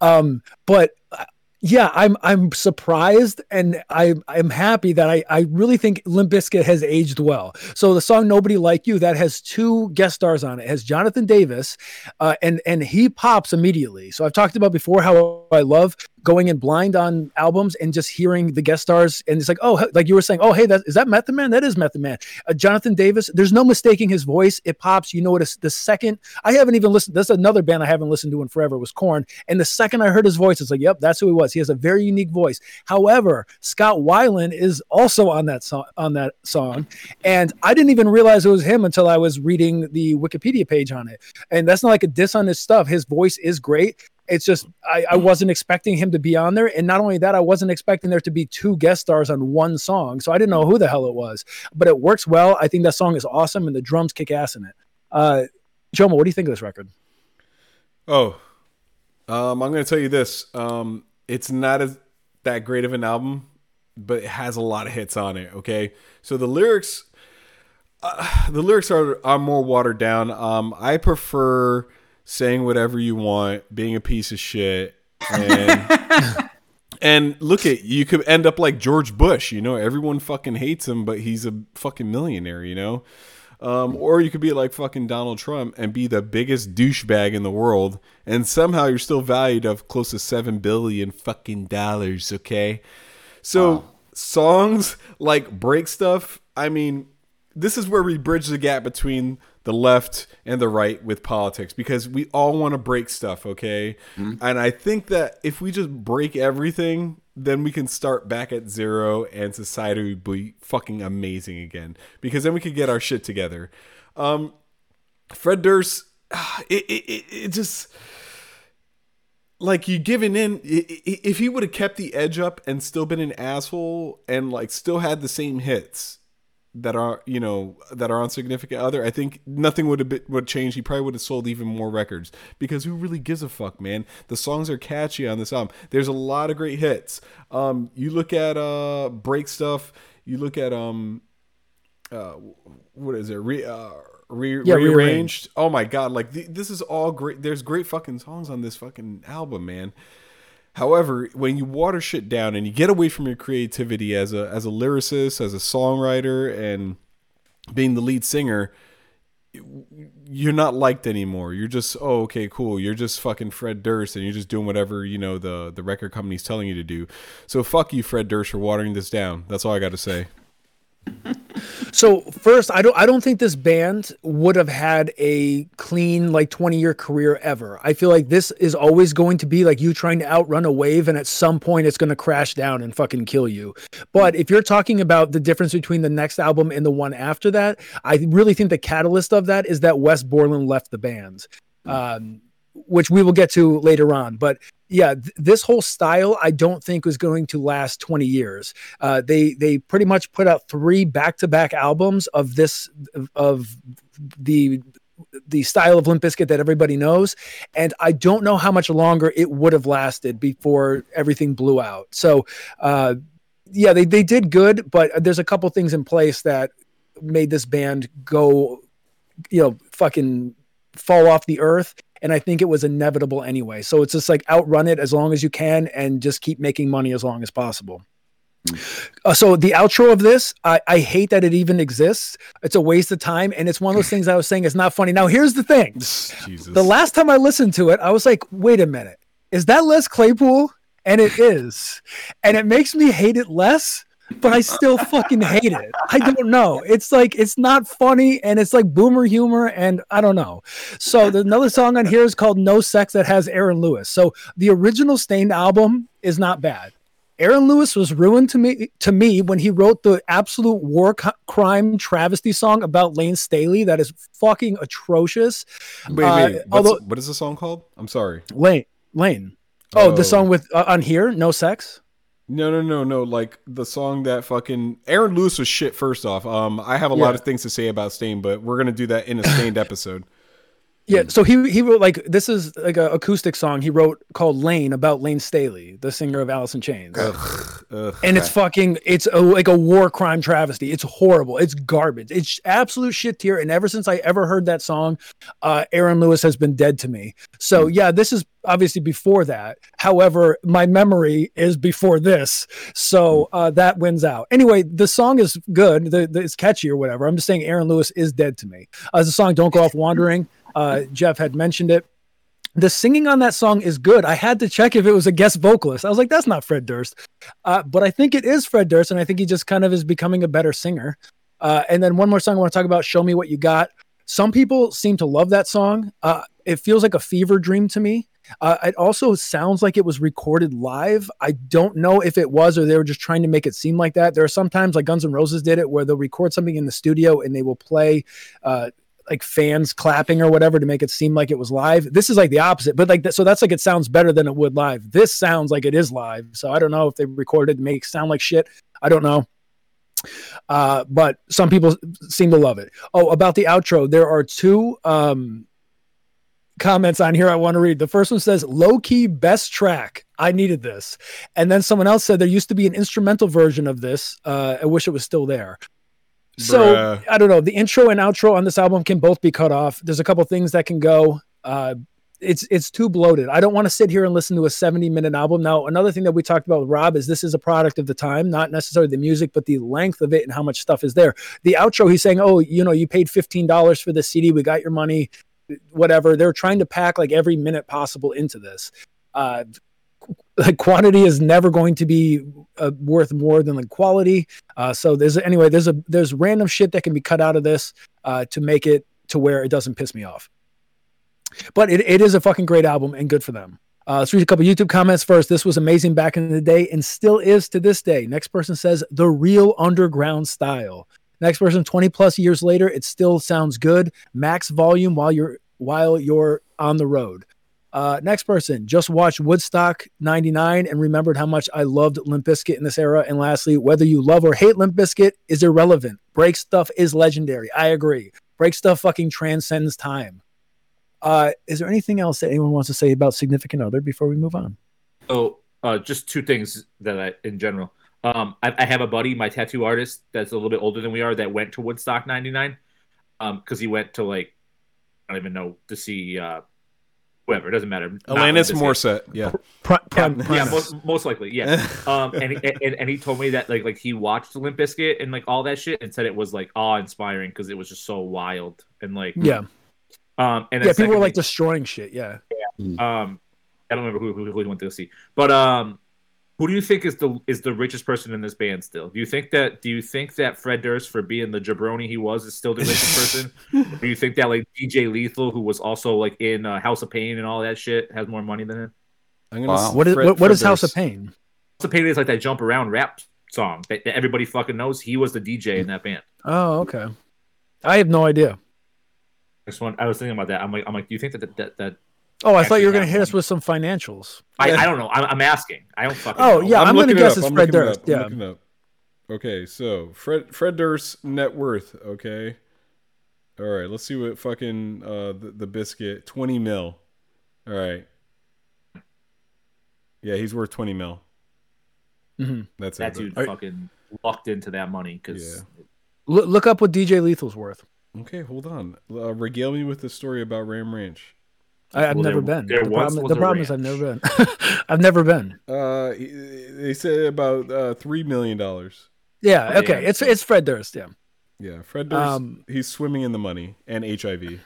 Um, but uh, yeah, I'm I'm surprised and I I'm happy that I I really think Limp Bizkit has aged well. So the song "Nobody Like You" that has two guest stars on it it has Jonathan Davis, uh, and and he pops immediately. So I've talked about before how I love going in blind on albums and just hearing the guest stars and it's like oh like you were saying oh hey that is that Method Man? That is Method Man. Uh, Jonathan Davis there's no mistaking his voice. It pops. You know what? The second I haven't even listened that's another band I haven't listened to in forever was Korn and the second I heard his voice it's like yep that's who he was. He has a very unique voice. However Scott Weiland is also on that song on that song. And I didn't even realize it was him until I was reading the Wikipedia page on it. And that's not like a diss on his stuff. His voice is great it's just I, I wasn't expecting him to be on there and not only that i wasn't expecting there to be two guest stars on one song so i didn't know who the hell it was but it works well i think that song is awesome and the drums kick ass in it uh Jomo, what do you think of this record Oh, um, I'm to tell you this. Um, it's not as that great of an album, but it has a lot of hits on it. Okay, so the lyrics, uh, the lyrics are are more watered down. Um, I prefer saying whatever you want, being a piece of shit, and and look at you could end up like George Bush. You know, everyone fucking hates him, but he's a fucking millionaire. You know. Um, or you could be like fucking Donald Trump and be the biggest douchebag in the world, and somehow you're still valued of close to seven billion fucking dollars. Okay, so songs like break stuff. I mean, this is where we bridge the gap between the left and the right with politics because we all want to break stuff. Okay, and I think that if we just break everything, then we can start back at zero and society would be fucking amazing again because then we could get our shit together. Um, Fred Durst, it, it, it, it just like you giving in if he would have kept the edge up and still been an asshole and like still had the same hits that are you know that are on significant other i think nothing would have been, would change he probably would have sold even more records because who really gives a fuck man the songs are catchy on this album there's a lot of great hits um you look at uh break stuff you look at um uh what is it re uh Re- Yeah, rearranged. Rearranged. Oh my god! Like th- this is all great. There's great fucking songs on this fucking album, man. However, when you water shit down and you get away from your creativity as a as a lyricist, as a songwriter, and being the lead singer, you're not liked anymore. You're just oh okay cool. You're just fucking Fred Durst, and you're just doing whatever you know the the record company's telling you to do. So fuck you, Fred Durst, for watering this down. That's all I got to say. So first, I don't I don't think this band would have had a clean like 20 year career ever. I feel like this is always going to be like you trying to outrun a wave and at some point it's going to crash down and fucking kill you. But if you're talking about the difference between the next album and the one after that, I really think the catalyst of that is that Wes Borland left the band. Um, which we will get to later on. But yeah, th- this whole style I don't think was going to last 20 years. Uh, they they pretty much put out three back to back albums of this of the the style of Limp Bizkit that everybody knows, and I don't know how much longer it would have lasted before everything blew out. So. Uh, yeah, they, they did good, but there's a couple things in place that made this band go, you know, fucking fall off the earth and I think it was inevitable anyway. So it's just like outrun it as long as you can and just keep making money as long as possible. Uh, so the outro of this, I, I hate that it even exists. It's a waste of time, and it's one of those things I was saying is not funny. Now here's the thing: Jesus. the last time I listened to it, I was like, "Wait a minute, is that Les Claypool?" And it is, and it makes me hate it less but I still fucking hate it. I don't know. It's like it's not funny and it's like boomer humor and I don't know. So there's another song on here is called No Sex that has Aaron Lewis. So the original Staind album is not bad. Aaron Lewis was ruined to me to me when he wrote the absolute war co- crime travesty song about Layne Staley that is fucking atrocious. wait, uh, wait. What's, although- what is the song called? I'm sorry. Layne Layne. Oh, Oh. the song with uh, on here, No Sex. No, no, no, no. Like the song that fucking Aaron Lewis was shit. First off, um, I have a lot of things to say about Staind, but we're gonna do that in a Staind episode. Yeah, so he he wrote like this is like an acoustic song he wrote called Layne about Layne Staley, the singer of Alice in Chains. Ugh. and it's fucking it's a, like a war crime travesty. It's horrible. It's garbage. It's absolute shit tier. And ever since I ever heard that song, uh, Aaron Lewis has been dead to me. So yeah, this is obviously before that. However, my memory is before this, so uh, that wins out. Anyway, the song is good. The, the, it's catchy or whatever. I'm just saying Aaron Lewis is dead to me. Uh, the song "Don't Go Off Wandering." Uh, Jeff had mentioned it. The singing on that song is good. I had to check if it was a guest vocalist. I was like, that's not Fred Durst. Uh, but I think it is Fred Durst, and I think he just kind of is becoming a better singer. Uh, and then one more song I want to talk about, Show Me What You Got. Some people seem to love that song. Uh, it feels like a fever dream to me. Uh, it also sounds like it was recorded live. I don't know if it was or they were just trying to make it seem like that. There are sometimes, like Guns N' Roses did it, where they'll record something in the studio and they will play uh, like fans clapping or whatever to make it seem like it was live. This is like the opposite, but like so that's like it sounds better than it would live. This sounds like it is live. So I don't know if they recorded to make sound like shit. I don't know. Uh, but some people seem to love it. Oh, about the outro, there are two um, comments on here I want to read. The first one says, low key best track. I needed this. And then someone else said there used to be an instrumental version of this. Uh, I wish it was still there. So Bruh. I don't know. The intro and outro on this album can both be cut off. There's a couple things that can go. Uh, it's it's too bloated. I don't want to sit here and listen to a 70 minute album. Now, another thing that we talked about with Rob is this is a product of the time, not necessarily the music, but the length of it and how much stuff is there. The outro, he's saying, "Oh, you know, you paid $15 for the CD. We got your money." Whatever. They're trying to pack like every minute possible into this. Uh, like quantity is never going to be uh, worth more than like quality. Uh, so there's anyway, there's a there's random shit that can be cut out of this uh, to make it to where it doesn't piss me off. But it, it is a fucking great album and good for them. Uh, let's read a couple YouTube comments first. This was amazing back in the day and still is to this day. Next person says the real underground style. Next person, 20 plus years later, it still sounds good. Max volume while you're while you're on the road. Uh, next person, just watched Woodstock 99 and remembered how much I loved Limp Bizkit in this era. And lastly, whether you love or hate Limp Bizkit is irrelevant. Break stuff is legendary. I agree. Break stuff fucking transcends time. Uh, is there anything else that anyone wants to say about Significant Other before we move on? Oh, uh, just two things that I, in general. Um, I, I have a buddy, my tattoo artist, that's a little bit older than we are, that went to Woodstock '99, um, because he went to like, I don't even know to see uh, whoever. It doesn't matter. Not Alanis Morissette. Yeah. Pri- Yeah, yeah, most, most likely, yeah. Um, and, and and he told me that like like he watched Limp Bizkit and like all that shit and said it was like awe inspiring because it was just so wild and like yeah, um and yeah. People were secondly- like destroying shit. Yeah, um I don't remember who, who, who he went to see, but um Who do you think is the is the richest person in this band still? Do you think that do you think that Fred Durst for being the jabroni he was is still the richest person? do you think that like DJ Lethal, who was also like in uh, House of Pain and all that shit, has more money than him? I'm gonna Wow. s- What is Fred- what, what Fred is House of Pain? House of Pain is like that jump around rap song that, that everybody fucking knows. He was the DJ in that band. Oh, okay. I have no idea. I just want, I was thinking about that. I'm like, I'm like, do you think that that, that, that Oh, I thought you were gonna have hit us with some financials. I, I don't know. I'm, I'm asking. I don't fucking. Oh, know. yeah. I'm gonna looking it guess it's I'm Fred looking it Durst, up. I'm yeah. up. Okay, so Fred Fred Durst's net worth. Okay. All right, let's see what fucking uh the, the biscuit twenty mil. All right. Yeah, he's worth twenty mil. Mhm. That's that it. dude Are- fucking lucked into that money because Yeah. Look, look up what DJ Lethal's worth. Okay, hold on. Uh, regale me with the story about Ram Ranch. I, I've Well, never there- been. there the problem, the problem is I've never been. I've never been. Uh, they said about uh three million dollars. Yeah. Oh, Okay. yeah. It's it's Fred Durst. Yeah. Yeah, Fred Durst. Um, he's swimming in the money and HIV.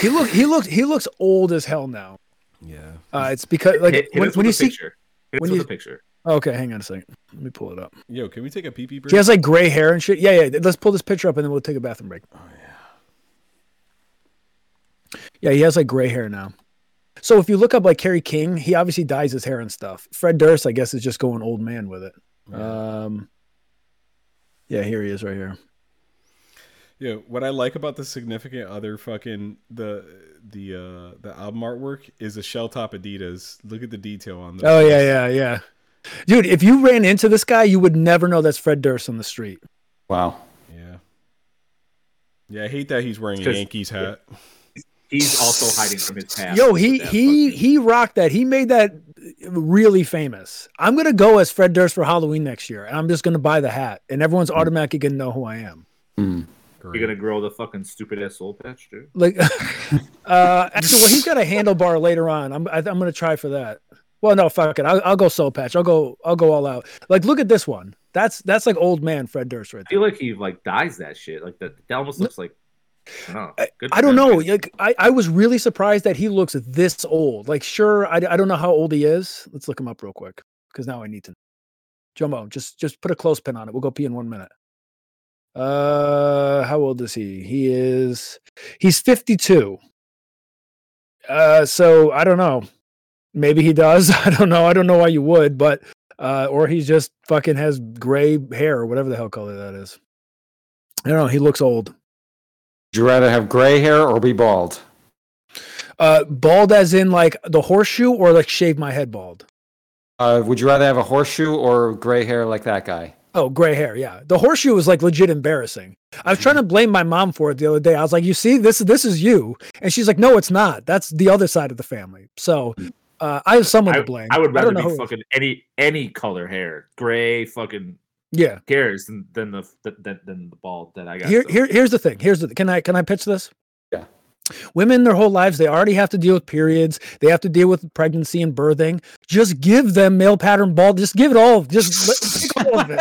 He look he looks he looks old as hell now. Yeah. Uh, it's because like hit, hit when, us when with you see. picture. Hit us when you- a picture. Okay, hang on a second. Let me pull it up. Yo, can we take a pee pee break? She has like gray hair and shit. Yeah, yeah. Let's pull this picture up and then we'll take a bathroom break. Oh yeah. Yeah, he has like gray hair now. So if you look up like Kerry King, he obviously dyes his hair and stuff. Fred Durst, I guess, is just going old man with it. Um. Yeah, here he is right here. Yeah, what I like about the significant other fucking the the uh the album artwork is a shell top Adidas. Look at the detail on this. Oh yeah, yeah, yeah. Dude, if you ran into this guy, you would never know that's Fred Durst on the street. Wow. Yeah. Yeah, I hate that he's wearing a 'Cause- Yankees hat. He's also hiding from his past. Yo, he he fucking- he rocked that. He made that really famous. I'm gonna go as Fred Durst for Halloween next year, and I'm just gonna buy the hat, and everyone's automatically gonna know who I am. Great. You're gonna grow the fucking stupid ass soul patch, dude. Like, uh, actually, well, he's got a handlebar later on. I'm I, I'm gonna try for that. Well, no, fuck it. I'll, I'll go soul patch. I'll go I'll go all out. Like, look at this one. That's that's like old man Fred Durst right I feel like he like dyes that shit. Like that. That almost looks like. I don't know. I don't know. Like, I, I was really surprised that he looks this old. Like, sure, I, I don't know how old he is. Let's look him up real quick because now I need to. know. Jomo, just just put a clothespin on it. We'll go pee in one minute. Uh, how old is he? He is he's 52. Uh, so I don't know. Maybe he does. I don't know. I don't know why you would, but uh, or he just fucking has gray hair or whatever the hell color that is. I don't know. He looks old. Would you rather have gray hair or be bald? Uh, bald as in like the horseshoe, or like shave my head bald. Uh, would you rather have a horseshoe or gray hair like that guy? Oh, gray hair. Yeah, the horseshoe was like legit embarrassing. I was trying to blame my mom for it the other day. I was like, "You see, this this is you," and she's like, "No, it's not. That's the other side of the family." So uh, I have someone I, to blame. I would rather don't be fucking any any color hair, gray, fucking Yeah. cares than, than the than, than the bald that I got. Here, so. here, here's the thing. Here's the. Can I can I pitch this? Yeah. Women, their whole lives, they already have to deal with periods. They have to deal with pregnancy and birthing. Just give them male pattern bald. Just give it all. Just take all of it.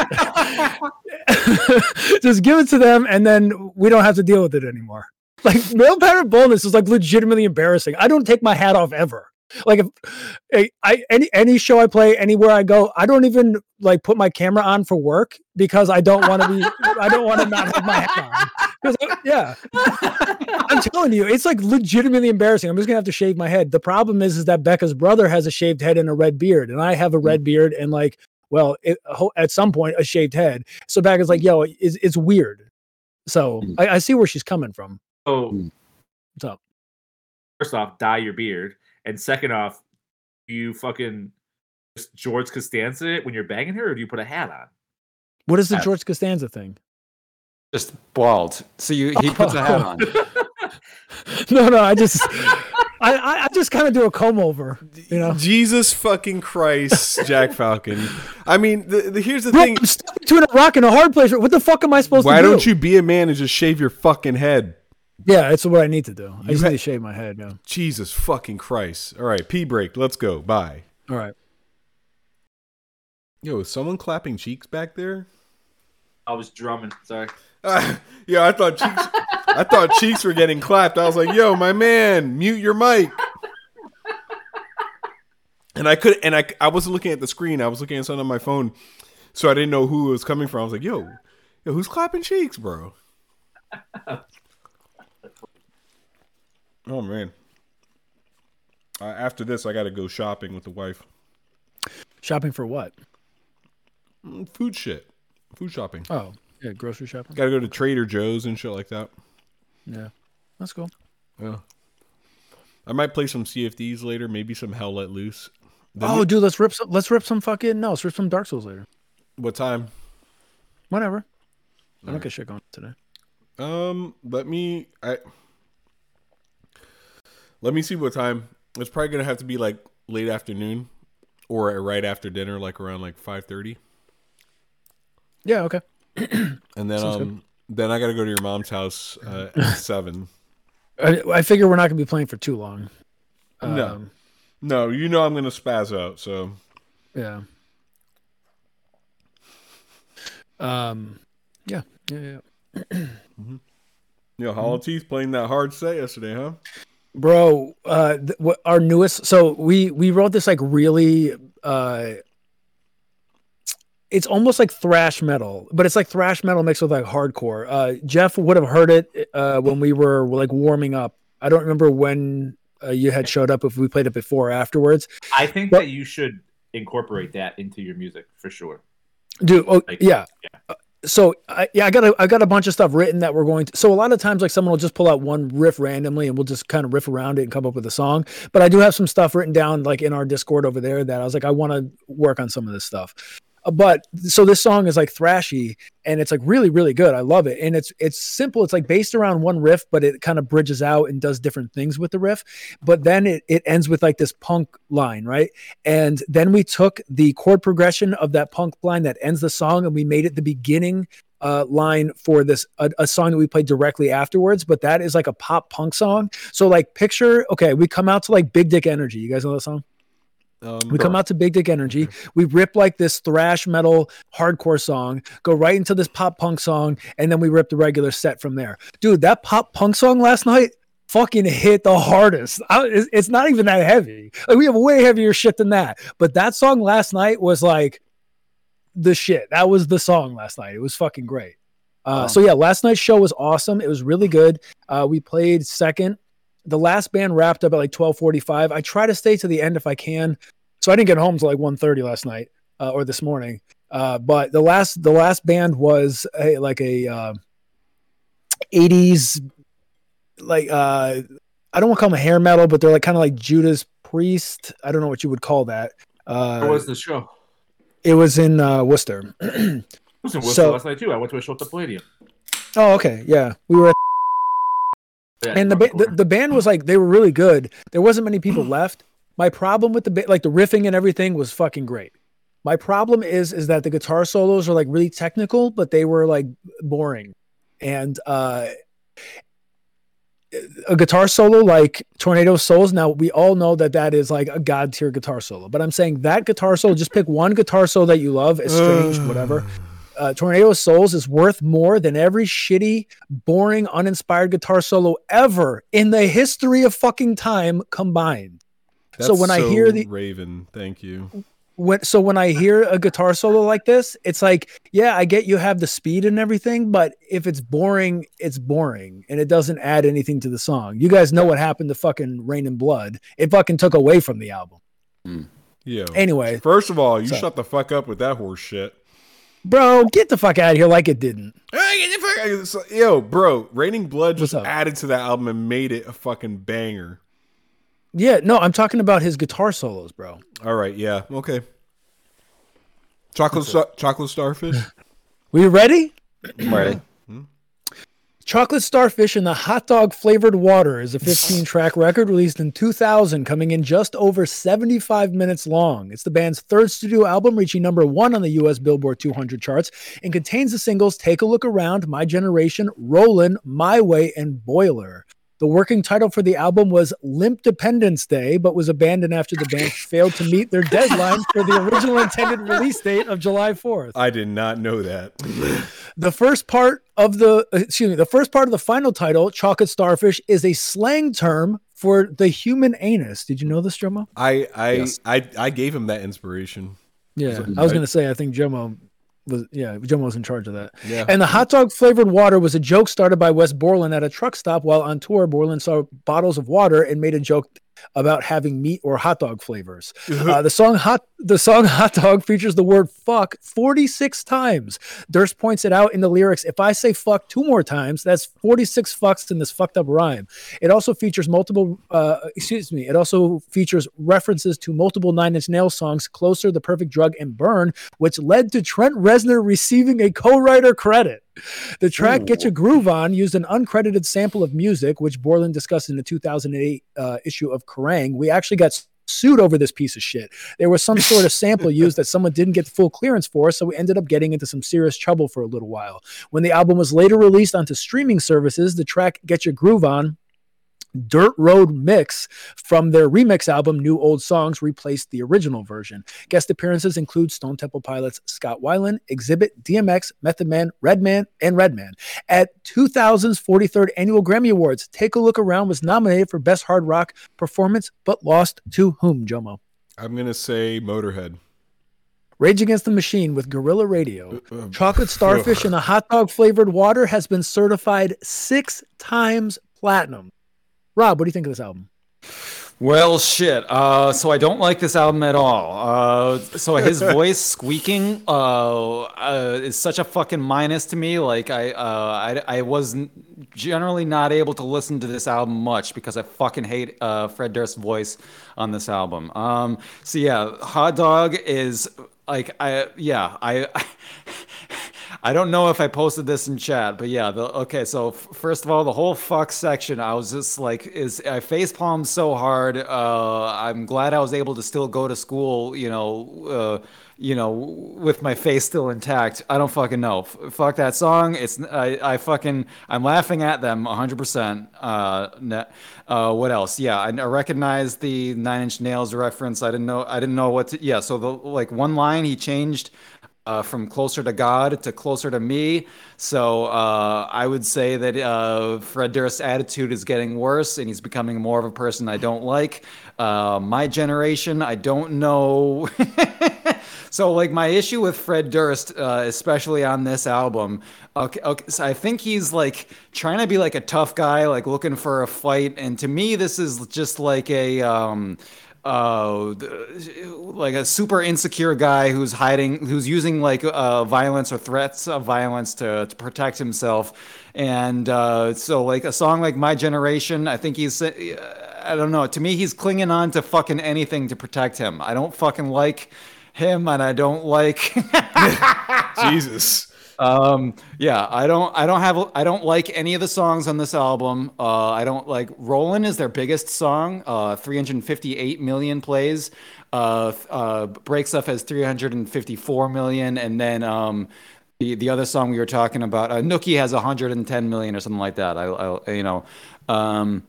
just give it to them, and then we don't have to deal with it anymore. Like male pattern baldness is like legitimately embarrassing. I don't take my hat off ever. Like if I, any any show I play, anywhere I go, I don't even like put my camera on for work because I don't want to be. I don't want to not have my hat on. uh, yeah, I'm telling you, it's like legitimately embarrassing. I'm just gonna have to shave my head. The problem is, is that Becca's brother has a shaved head and a red beard, and I have a red beard and like, well, it, at some point a shaved head. So Becca's like, yo, it's, it's weird. So Mm. I, I see where she's coming from. So Mm. What's up? first off, dye your beard, and second off, you fucking just George Costanza it when you're banging her, or do you put a hat on? What is the George Costanza thing? Just bald. So you he puts a hat on. No, no, I just, I, I, I just kind of do a comb over, you know. Jesus fucking Christ, Jack Falcon. I mean, the, the, here's the Bro, thing. I'm stuck between a rock and a hard place. What the fuck am I supposed Why to do? Why don't you be a man and just shave your fucking head? Yeah, it's what I need to do. I just ha- need to shave my head. Yeah. Jesus fucking Christ. All right, pee break. Let's go. Bye. All right. Yo, is someone clapping cheeks back there? I was drumming. Sorry. Uh, yeah, I thought cheeks. I thought cheeks were getting clapped. I was like, "Yo, my man, mute your mic." and I could and I I wasn't looking at the screen. I was looking at something on my phone, so I didn't know who it was coming from. I was like, "Yo, yo, who's clapping cheeks, bro?" oh man. Uh, after this, I got to go shopping with the wife. Shopping for what? Mm, Food shit, food shopping. Oh, yeah, grocery shopping. Got to go to Trader Joe's and shit like that. Yeah, that's cool. Yeah. I might play some CFDs later, maybe some Hell Let Loose. Then Oh, dude, let's rip some. Let's rip some fucking no. Let's rip some Dark Souls later. what time? Whatever. I don't get shit going today. Um, let me I let me see what time. It's probably gonna have to be like late afternoon or right after dinner, like around like five thirty. Yeah. Okay. And then Sounds um then I gotta go to your mom's house uh, at seven. I, I figure we're not gonna be playing for too long. No. Um, No, you know I'm gonna spaz out, so Yeah. Um. Yeah. Yeah. Yeah. know, Hollow Teeth playing that hard set yesterday, huh? Bro uh th- what our newest so we we wrote this like really uh it's almost like thrash metal but it's like thrash metal mixed with like hardcore uh jeff would have heard it uh when we were like warming up i don't remember when uh, you had showed up if we played it before or afterwards I think But- that you should incorporate that into your music for sure. dude oh Like, yeah yeah. So I, yeah i got a, i got a bunch of stuff written that we're going to so a lot of times like someone will just pull out one riff randomly and we'll just kind of riff around it and come up with a song. But i do have some stuff written down like in our discord over there that i was like i want to work on some of this stuff but so this song is like thrashy and it's like really really good. I love it. And it's it's simple. It's like based around one riff but it kind of bridges out and does different things with the riff. But then it, it ends with like this punk line right? And then we took the chord progression of that punk line that ends the song and we made it the beginning uh, line for this a, a song that we played directly afterwards. But that is like a pop punk song. So like picture okay we come out to like big dick energy. You guys know that song Um, we come out to Big Dick Energy. We rip like this thrash metal hardcore song, go right into this pop punk song, and then we rip the regular set from there. Dude, that pop punk song last night fucking hit the hardest. I, it's, it's not even that heavy. Like we have way heavier shit than that. But that song last night was like the shit. That was the song last night. It was fucking great. Uh, so yeah, last night's show was awesome. It was really good. Uh, we played second. The last band wrapped up at like twelve forty five. I try to stay to the end if I can. So I didn't get home till like 1.30 last night uh, or this morning. Uh, but the last the last band was a, like a uh, 80s like uh, I don't want to call them hair metal, but they're like kind of like Judas Priest. I don't know what you would call that. Uh, Where was the show? it was in uh, Worcester. I was in Worcester So- last night too. I went to a show at the Palladium. oh, okay, yeah, we were. And the, ba- the the band was like they were really good. There wasn't many people left. My problem with the ba- like the riffing and everything was fucking great. My problem is is that the guitar solos are like really technical, but they were like boring. And uh a guitar solo like Tornado Souls. Now we all know that that is like a god tier guitar solo, but I'm saying that guitar solo. Just pick one guitar solo that you love, estranged, whatever. Uh, Tornado Souls is worth more than every shitty, boring, uninspired guitar solo ever in the history of fucking time combined. so That's when I hear the Raven, thank you. when so when I hear a guitar solo like this, it's like, yeah, I get you have the speed and everything, but if it's boring, it's boring and it doesn't add anything to the song. You guys know what happened to fucking Raining Blood. It fucking took away from the album. Yeah. Anyway, First of all, you So- shut the fuck up with that horse shit. Bro, get the fuck out of here like it didn't. Hey, get the fuck out- so- Yo, bro, Raining Blood just added to that album and made it a fucking banger. Yeah, no, I'm talking about his guitar solos, bro. All right, yeah, okay. Chocolate, star- chocolate starfish. We ready? Ready? Chocolate Starfish and the Hot Dog Flavored Water is a 15 track record released in 2000, coming in just over 75 minutes long. It's the band's third studio album, reaching number one on the US Billboard 200 charts, and contains the singles Take a Look Around, My Generation, Rollin', My Way, and Boiler. The working title for the album was Limp Dependence Day, but was abandoned after the band failed to meet their deadline for the original intended release date of July 4th. I did not know that. The first part of the excuse me, the first part of the final title, Chocolate Starfish, is a slang term for the human anus. Did you know this, Jomo? I I, Yes. I I gave him that inspiration. Yeah, I was gonna say I think Jomo was yeah Jomo was in charge of that. Yeah. And the hot dog flavored water was a joke started by Wes Borland at a truck stop while on tour. Borland saw bottles of water and made a joke about having meat or hot dog flavors. Uh, the song hot the song hot dog features the word fuck 46 times. Durst points it out in the lyrics. If I say fuck two more times, that's 46 fucks in this fucked up rhyme. It also features multiple uh, excuse me, it also features references to multiple Nine Inch Nails songs, Closer, The Perfect Drug, and Burn, which led to Trent Reznor receiving a co-writer credit. The track Get Your Groove On used an uncredited sample of music, which Borland discussed in the 2008 uh, issue of Kerrang. We actually got sued over this piece of shit. There was some sort of sample used that someone didn't get full clearance for, so we ended up getting into some serious trouble for a little while. When the album was later released onto streaming services, the track Get Your Groove On Dirt Road Mix from their remix album New Old Songs replaced the original version. Guest appearances include Stone Temple Pilots Scott Weiland, Xzibit, DMX, Method Man, Redman, and Redman. At 2000's 43rd Annual Grammy Awards, Take a Look Around was nominated for Best Hard Rock Performance, but lost to whom, Jomo? I'm gonna say Motorhead. Rage Against the Machine with Guerrilla Radio. Uh, Chocolate Starfish in a hot dog flavored water has been certified six times platinum. Rob, what do you think of this album? Well, shit. Uh, so I don't like this album at all. Uh, so his voice squeaking uh, uh, is such a fucking minus to me. Like I, uh, I, I was generally not able to listen to this album much because I fucking hate uh, Fred Durst's voice on this album. Um, so yeah, Hot Dog is like I, yeah, I. I don't know if I posted this in chat, but yeah. The, okay, so f- first of all, the whole fuck section, I was just like, is I face palmed so hard. Uh, I'm glad I was able to still go to school. You know, uh, you know, with my face still intact. I don't fucking know. F- fuck that song. It's I, I fucking I'm laughing at them 100. percent Uh, ne- uh, what else? Yeah, I, I recognize the Nine Inch Nails reference. I didn't know. I didn't know what to. Yeah, so the like one line he changed uh, from closer to God to closer to me. So uh, I would say that uh, Fred Durst's attitude is getting worse, and he's becoming more of a person I don't like. Uh, my generation, I don't know. so like my issue with Fred Durst, uh, especially on this album, okay, okay, so I think he's like trying to be like a tough guy, like looking for a fight, and to me, this is just like a. Um, uh, like a super insecure guy who's hiding, who's using like uh, violence or threats of violence to, to protect himself. And uh, so, like a song like My Generation, I think he's, I don't know, to me, he's clinging on to fucking anything to protect him. I don't fucking like him, and I don't like. Jesus. Um, yeah, I don't, I don't have, I don't like any of the songs on this album. Uh, I don't like Rollin' is their biggest song, uh, 358 million plays. Uh, uh, Break Stuff has 354 million, and then um, the the other song we were talking about, uh, Nookie has 110 million or something like that. I, I you know, um.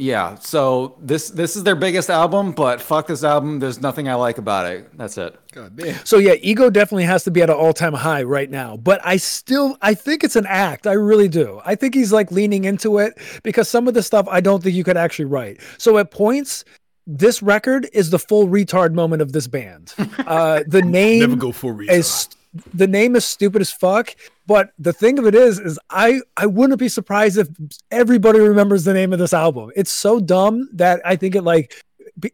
Yeah, so this this is their biggest album, but fuck this album. There's nothing I like about it. That's it. God damn. So yeah, ego definitely has to be at an all-time high right now. But I still I think it's an act. I really do. I think he's like leaning into it because some of the stuff I don't think you could actually write. So at points this record is the full retard moment of this band. Uh the name Never go for retard. is the name is stupid as fuck. But the thing of it is, is I I wouldn't be surprised if everybody remembers the name of this album. It's so dumb that I think it like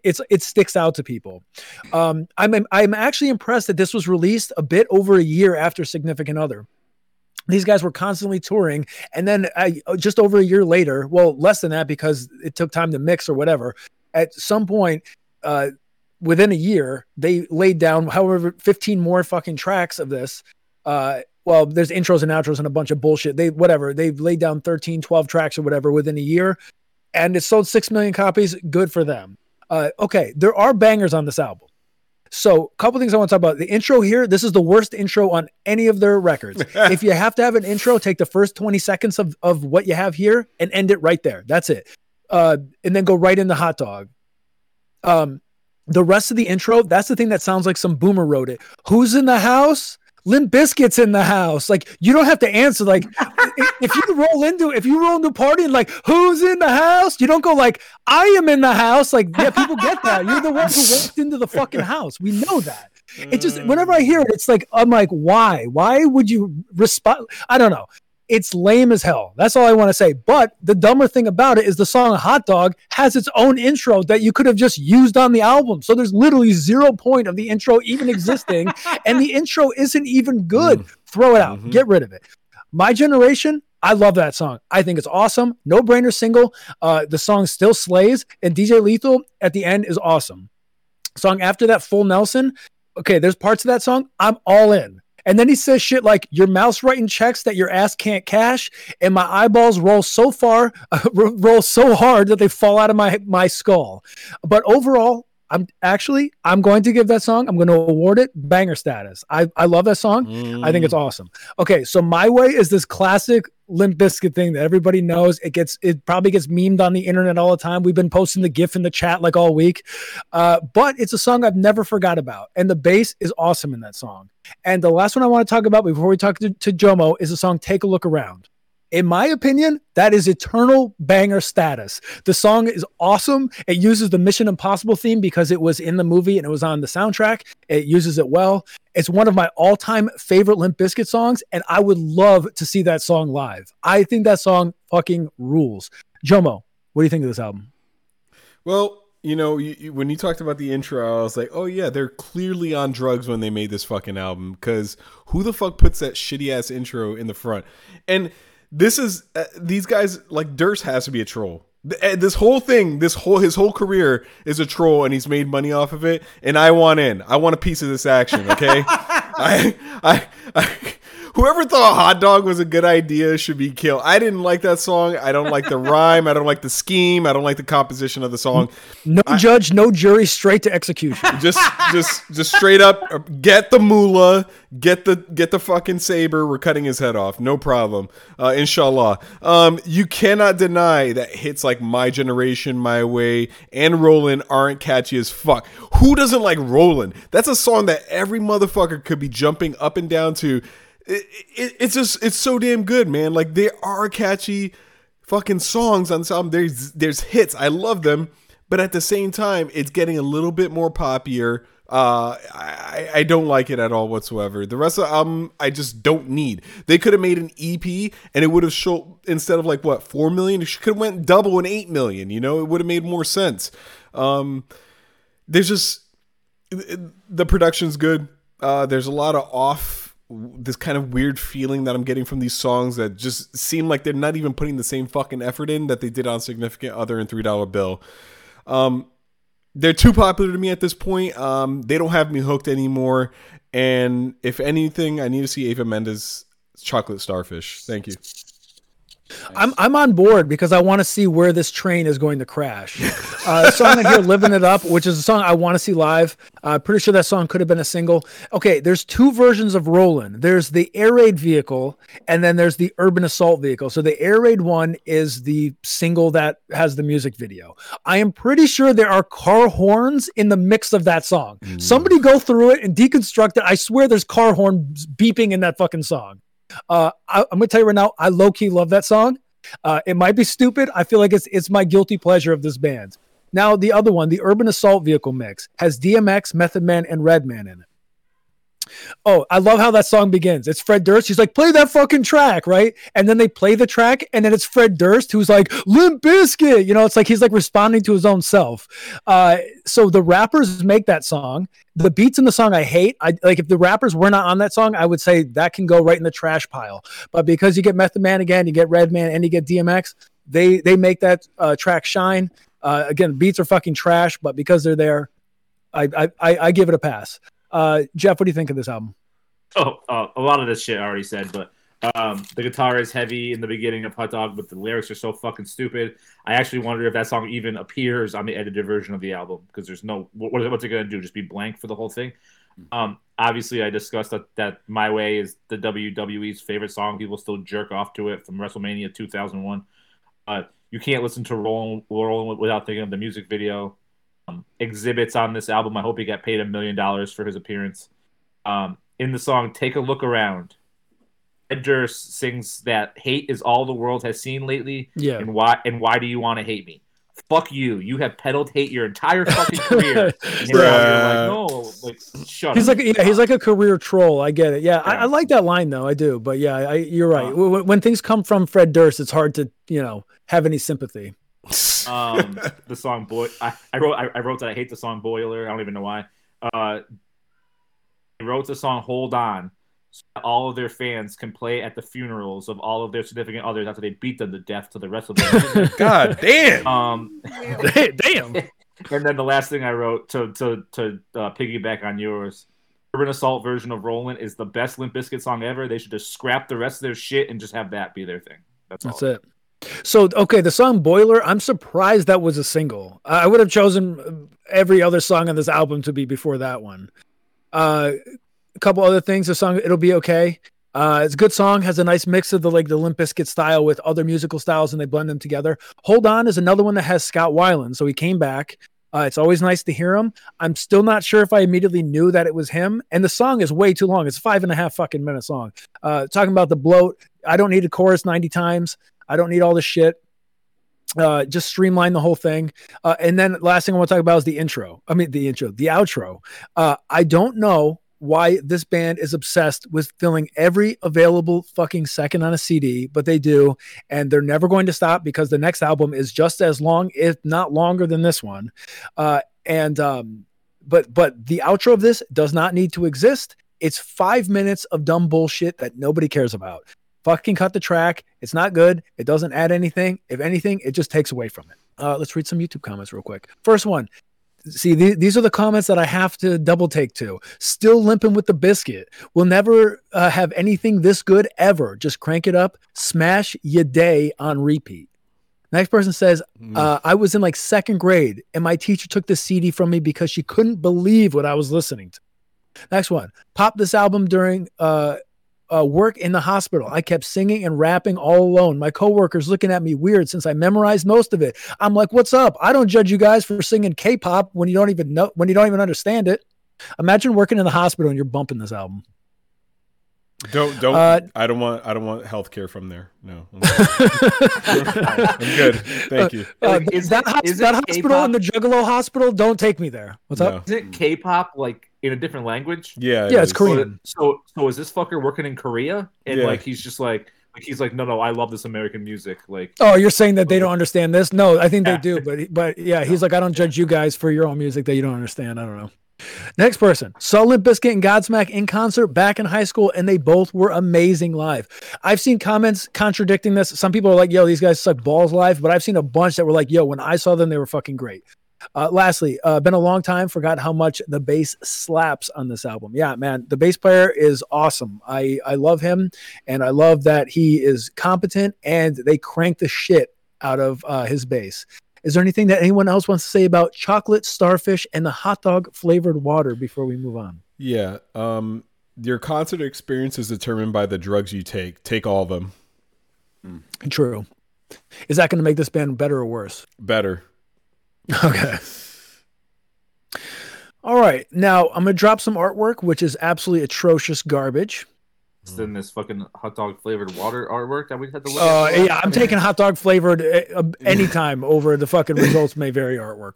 it's it sticks out to people. Um, I'm I'm actually impressed that this was released a bit over a year after Significant Other. These guys were constantly touring, and then I, just over a year later, well, less than that because it took time to mix or whatever. At some point, uh, within a year, they laid down however 15 more fucking tracks of this. Uh, well, there's intros and outros and a bunch of bullshit. They whatever they've laid down 13, 12 tracks or whatever within a year, and it sold six million copies. Good for them. Uh, okay, there are bangers on this album. So, a couple things I want to talk about. The intro here, this is the worst intro on any of their records. if you have to have an intro, take the first 20 seconds of, of what you have here and end it right there. That's it. Uh, and then go right into hot dog. Um, the rest of the intro, that's the thing that sounds like some boomer wrote it. Who's in the house? Limp Bizkit's in the house. Like you don't have to answer. Like if, you roll into if you roll into a party and like who's in the house, you don't go like I am in the house. Like yeah, people get that. You're the one who walked into the fucking house. We know that. It just whenever mm. I hear it, it's like I'm like, why? Why would you respond? I don't know. It's lame as hell. That's all I want to say. But the dumber thing about it is the song Hot Dog has its own intro that you could have just used on the album. So there's literally zero point of the intro even existing. and the intro isn't even good. Throw it out. Mhm. Get rid of it. My generation, I love that song. I think it's awesome. No brainer single. Uh, the song still slays. And DJ Lethal at the end is awesome. Song after that, Full Nelson. Okay, there's parts of that song I'm all in. And then he says shit like, "Your mouse writing checks that your ass can't cash," and my eyeballs roll so far, roll so hard that they fall out of my my skull. But overall, I'm actually I'm going to give that song. I'm going to award it banger status. I I love that song. I think it's awesome. Okay, so my way is this classic Limp Bizkit thing that everybody knows. It gets it probably gets memed on the internet all the time. We've been posting the GIF in the chat like all week, uh, but it's a song I've never forgot about, and the bass is awesome in that song. And the last one I want to talk about before we talk to, to Jomo is the song "Take a Look Around." In my opinion, that is eternal banger status. The song is awesome. It uses the Mission Impossible theme because it was in the movie and it was on the soundtrack. It uses it well. It's one of my all-time favorite Limp Bizkit songs, and I would love to see that song live. I think that song fucking rules. Jomo, what do you think of this album? Well, you know, you, you, when you talked about the intro, I was like, oh yeah, they're clearly on drugs when they made this fucking album. Because who the fuck puts that shitty ass intro in the front? And this is uh, these guys like Durst has to be a troll. Th- uh, This whole thing, this whole his whole career is a troll, and he's made money off of it. And I want in. I want a piece of this action. Okay, I, I, I, whoever thought a hot dog was a good idea should be killed. I didn't like that song. I don't like the rhyme. I don't like the scheme. I don't like the composition of the song. No judge, no jury, straight to execution. Just, just, just straight up, uh, get the moolah, get the, get the fucking saber. We're cutting his head off, no problem. Uh, inshallah. Um, you cannot deny that hits like "My Generation," "My Way," and "Rollin" aren't catchy as fuck. Who doesn't like "Rollin"? That's a song that every motherfucker could be jumping up and down to. It, it, it's just, it's so damn good, man. Like there are catchy fucking songs on this album. There's there's hits. I love them, but at the same time, it's getting a little bit more poppier. Uh, I I don't like it at all whatsoever. The rest of the album, I just don't need. They could have made an EP, and it would have shown instead of like what four million, it could have went double and eight million. You know, it would have made more sense. Um, there's just the production's good. Uh, there's a lot of off this kind of weird feeling that I'm getting from these songs that just seem like they're not even putting the same fucking effort in that they did on Significant Other and Three Dollar Bill. Um, they're too popular to me at this point. Um, they don't have me hooked anymore. And if anything, I need to see Eva Mendes Chocolate Starfish. Thank you. I'm I'm on board because I want to see where this train is going to crash. Uh, song I hear "Living It Up," which is a song I want to see live. Uh, pretty sure that song could have been a single. Okay, there's two versions of "Rollin'." There's the air raid vehicle, and then there's the urban assault vehicle. So the air raid one is the single that has the music video. I am pretty sure there are car horns in the mix of that song. Somebody go through it and deconstruct it. I swear there's car horns beeping in that fucking song. Uh, I, I'm gonna tell you right now, I low key love that song. Uh, it might be stupid. I feel like it's it's my guilty pleasure of this band. Now the other one, the Urban Assault Vehicle mix, has DMX, Method Man, and Redman in it. Oh, I love how that song begins. It's Fred Durst. He's like, play that fucking track, right? And then they play the track, and then it's Fred Durst who's like, Limp Bizkit. You know, it's like he's like responding to his own self. Uh, so the rappers make that song. The beats in the song I hate. I like if the rappers were not on that song, I would say that can go right in the trash pile. But because you get Method Man again, you get Redman, and you get DMX, they they make that uh, track shine. Uh, again, beats are fucking trash, but because they're there, I, I, I give it a pass. Uh, Jeff, what do you think of this album? Oh, uh, a lot of this shit I already said, but um, the guitar is heavy in the beginning of Hot Dog, but the lyrics are so fucking stupid. I actually wonder if that song even appears on the edited version of the album because there's no what, what's it gonna do? Just be blank for the whole thing. Um, obviously, I discussed that, that "My Way" is the WWE's favorite song. People still jerk off to it from WrestleMania 2001. Uh, you can't listen to "Rolling Rolling" without thinking of the music video. Um, Xzibit's on this album. I hope he got paid a million dollars for his appearance. Um, in the song "Take a Look Around." Ed Durst sings that hate is all the world has seen lately, Yeah. and why and why do you want to hate me? Fuck you! You have peddled hate your entire fucking career. and you're like, no, like shut He's up. like, yeah, he's like a career troll. I get it. Yeah, I, Yeah. I like that line though. I do, but yeah, I, you're right. Uh, W- w- when things come from Fred Durst, it's hard to, you know, have any sympathy. um, the song boy. I, I wrote I, I wrote that I hate the song Boiler. I don't even know why. Uh, they wrote the song Hold On. So that all of their fans can play at the funerals of all of their significant others after they beat them to death to the rest of them. God damn. um, Damn. and then the last thing I wrote to to to uh, piggyback on yours, Urban Assault version of Rollin' is the best Limp Bizkit song ever. They should just scrap the rest of their shit and just have that be their thing. That's, That's all. it. So okay, the song "Boiler." I'm surprised that was a single. I would have chosen every other song on this album to be before that one. Uh, a couple other things. The song "It'll Be Okay." Uh, it's a good song. Has a nice mix of the like the Limp Bizkit style with other musical styles, and they blend them together. "Hold On" is another one that has Scott Weiland, so he came back. Uh, it's always nice to hear him. I'm still not sure if I immediately knew that it was him. And the song is way too long. It's five and a half fucking minute song. Uh, talking about the bloat. I don't need a chorus 90 times. I don't need all this shit. Uh, just streamline the whole thing. Uh, and then last thing I want to talk about is the intro. I mean, the intro, the outro. Uh, I don't know why this band is obsessed with filling every available fucking second on a CD, but they do. And they're never going to stop because the next album is just as long, if not longer than this one. Uh, and, um, but, but the outro of this does not need to exist. It's five minutes of dumb bullshit that nobody cares about fucking cut the track. It's not good. It doesn't add anything. If anything, it just takes away from it. Uh, let's read some YouTube comments real quick. First one. See, the- these are the comments that I have to double take to. Still limping with the biscuit. We'll never uh, have anything this good ever. Just crank it up, smash your day on repeat. Next person says, uh, I was in like second grade and my teacher took the CD from me because she couldn't believe what I was listening to. Next one, pop this album during uh, uh, work in the hospital. I kept singing and rapping all alone. My coworkers looking at me weird since I memorized most of it. I'm like, "What's up? I don't judge you guys for singing K-pop when you don't even know when you don't even understand it." Imagine working in the hospital and you're bumping this album. Don't don't. Uh, I don't want. I don't want health care from there. No, I'm good. I'm good. Thank you. Uh, Like, th- is that, it- hos- is that hospital K-pop? and the Juggalo hospital, don't take me there. What's No. up? Is it K-pop like in a different language? Yeah. Yeah, it it's is. Korean. So, so is this fucker working in Korea? And Yeah. like he's just like, like he's like, no, no, I love this American music. Like, Oh, you're saying that they don't understand this? No, I think Yeah. they do, but but yeah, he's like, I don't judge you guys for your own music that you don't understand. I don't know. Next person, saw Limp Bizkit and Godsmack in concert back in high school, and they both were amazing live. I've seen comments contradicting this. Some people are like, "Yo, these guys suck balls live," but I've seen a bunch that were like, "Yo, when I saw them, they were fucking great." Uh, lastly, uh, been a long time. Forgot how much the bass slaps on this album. Yeah, man, the bass player is awesome. I I love him, and I love that he is competent, and they crank the shit out of uh, his bass. Is there anything that anyone else wants to say about chocolate starfish and the hot dog flavored water before we move on? Yeah. Um, your concert experience is determined by the drugs you take. Take all of them. True. Is that going to make this band better or worse? Better. Okay. All right. Now I'm going to drop some artwork, which is absolutely atrocious garbage. It's in this fucking hot dog flavored water artwork that we had to look Uh, at. yeah, I'm taking hot dog flavored uh, uh, anytime over the fucking results may vary artwork.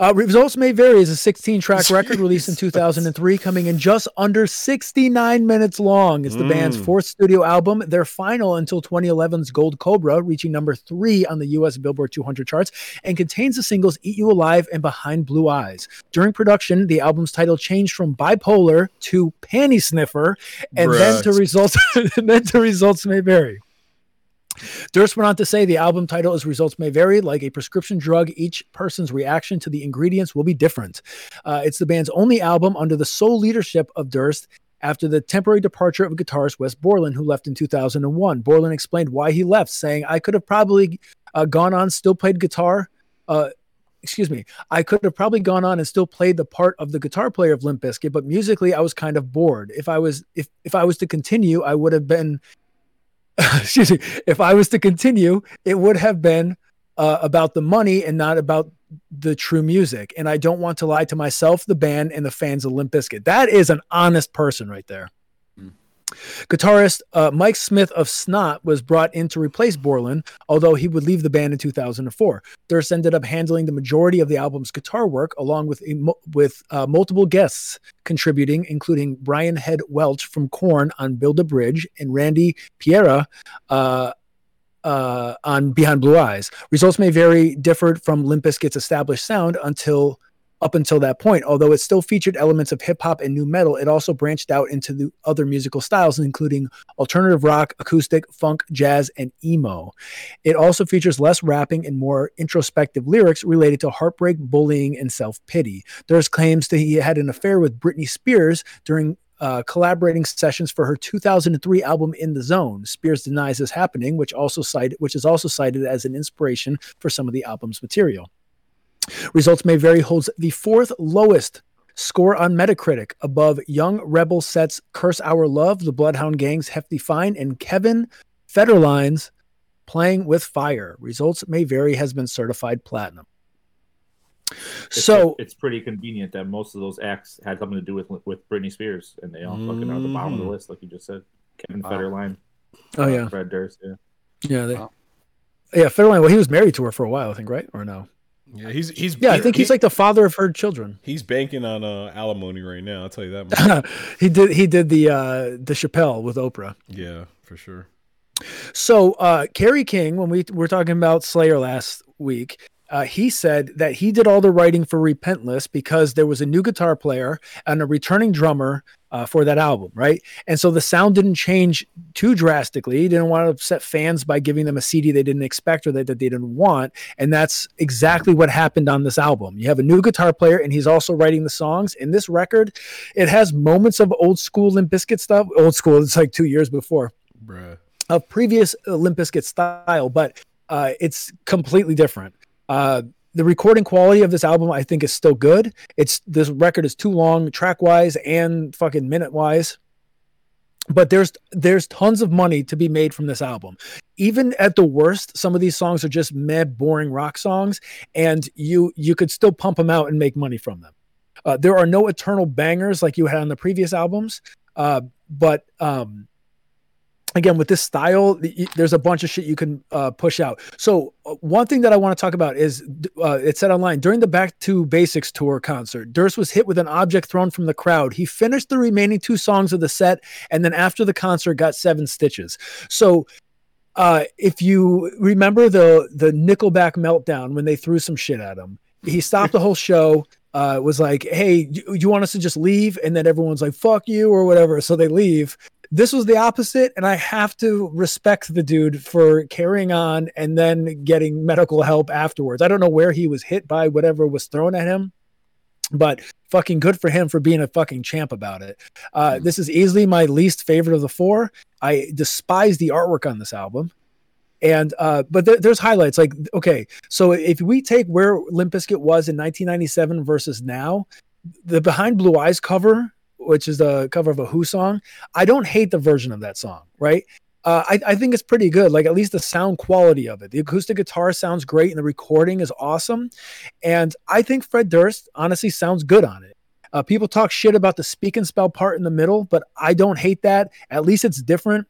Uh, results may vary is a 16 track record released in 2003, coming in just under 69 minutes long. It's the band's Mm. fourth studio album, their final until 2011's Gold Cobra, reaching number three on the US Billboard 200 charts, and contains the singles Eat You Alive and Behind Blue Eyes. During production, the album's title changed from bipolar to panty sniffer, and then Bruh. to results, and then to results may vary. Durst went on to say the album title is Results May Vary. Like a prescription drug, each person's reaction to the ingredients will be different. Uh, it's the band's only album under the sole leadership of Durst after the temporary departure of guitarist Wes Borland, who left in 2001. Borland explained why he left, saying, I could have probably uh, gone on, still played guitar. Uh, excuse me, I could have probably gone on and still played the part of the guitar player of Limp Bizkit, but musically I was kind of bored. If I was if if I was to continue, I would have been excuse me, if I was to continue, it would have been uh, about the money and not about the true music, and I don't want to lie to myself, the band, and the fans of Limp Bizkit. That is an honest person right there. Guitarist uh, Mike Smith of Snot was brought in to replace Borland, although he would leave the band in 2004. Durst ended up handling the majority of the album's guitar work, along with with uh, multiple guests contributing, including Brian Head Welch from Korn on "Build a Bridge" and Randy Piera. Uh, uh, on Behind Blue Eyes. Results may vary, differed from Limp Bizkit's established sound until up until that point. Although it still featured elements of hip hop and nu metal, it also branched out into the other musical styles, including alternative rock, acoustic, funk, jazz, and emo. It also features less rapping and more introspective lyrics related to heartbreak, bullying, and self pity. There's claims that he had an affair with Britney Spears during uh, collaborating sessions for her 2003 album In the Zone. Spears denies this happening, which also cited, which is also cited as an inspiration for some of the album's material. Results may vary holds the fourth lowest score on Metacritic, above Young Rebel Set's "Curse Our Love," The Bloodhound Gang's "Hefty Fine," and Kevin Federline's "Playing with Fire." Results may vary. Has been certified platinum. It's, So it's pretty convenient that most of those acts had something to do with with Britney Spears, and they all fucking are at the bottom of the Mhm. list, like you just said. Kevin Wow. Federline, Oh uh, yeah, Fred Durst, yeah. yeah, they, Wow. yeah. Federline. Well, he was married to her for a while, I think, right? Or no? Yeah, he's he's Yeah, I think he's he- like the father of her children. he's banking on uh, alimony right now. I'll tell you that. Much. he did. He did the uh, the Chappelle with Oprah. yeah, for sure. So uh Kerry King, when we were talking about Slayer last week, uh, he said that he did all the writing for Repentless because there was a new guitar player and a returning drummer uh, for that album, right? And so the sound didn't change too drastically. He didn't want to upset fans by giving them a CD they didn't expect or that, that they didn't want. And that's exactly what happened on this album. You have a new guitar player, and he's also writing the songs. In this record, it has moments of old school Limp Bizkit stuff. Old school, it's like two years before Bruh. of previous Limp Bizkit style, but uh, it's completely different. Uh, the recording quality of this album, I think, is still good. It's this record is too long, track wise and fucking minute wise. But there's there's tons of money to be made from this album. Even at the worst, some of these songs are just meh, boring rock songs, and you you could still pump them out and make money from them. Uh, there are no eternal bangers like you had on the previous albums, uh, but um, again with this style there's a bunch of shit you can uh, push out. So uh, one thing that i want to talk about is uh, it said online during the back to basics tour concert durst was hit with an object thrown from the crowd. He finished the remaining two songs of the set and then after the concert got seven stitches. So uh, if you remember the the nickelback meltdown when they threw some shit at him he stopped the whole show uh, was like hey you, you want us to just leave? And then everyone's like fuck you or whatever. So they leave this was the opposite and i have to respect the dude for carrying on and then getting medical help afterwards. I don't know where he was hit by whatever was thrown at him but fucking good for him for being a fucking champ about it. Uh, this is easily my least favorite of the four. I despise the artwork on this album. And uh, but there, there's highlights like okay so if we take where limp bizkit was in 1997 versus now the behind blue eyes cover which is the cover of a Who song. I don't hate the version of that song, right? Uh, I, I think it's pretty good. Like at least the sound quality of it. The acoustic guitar sounds great, and the recording is awesome. And I think Fred Durst honestly sounds good on it. Uh, people talk shit about the speak and spell part in the middle, but I don't hate that. At least it's different.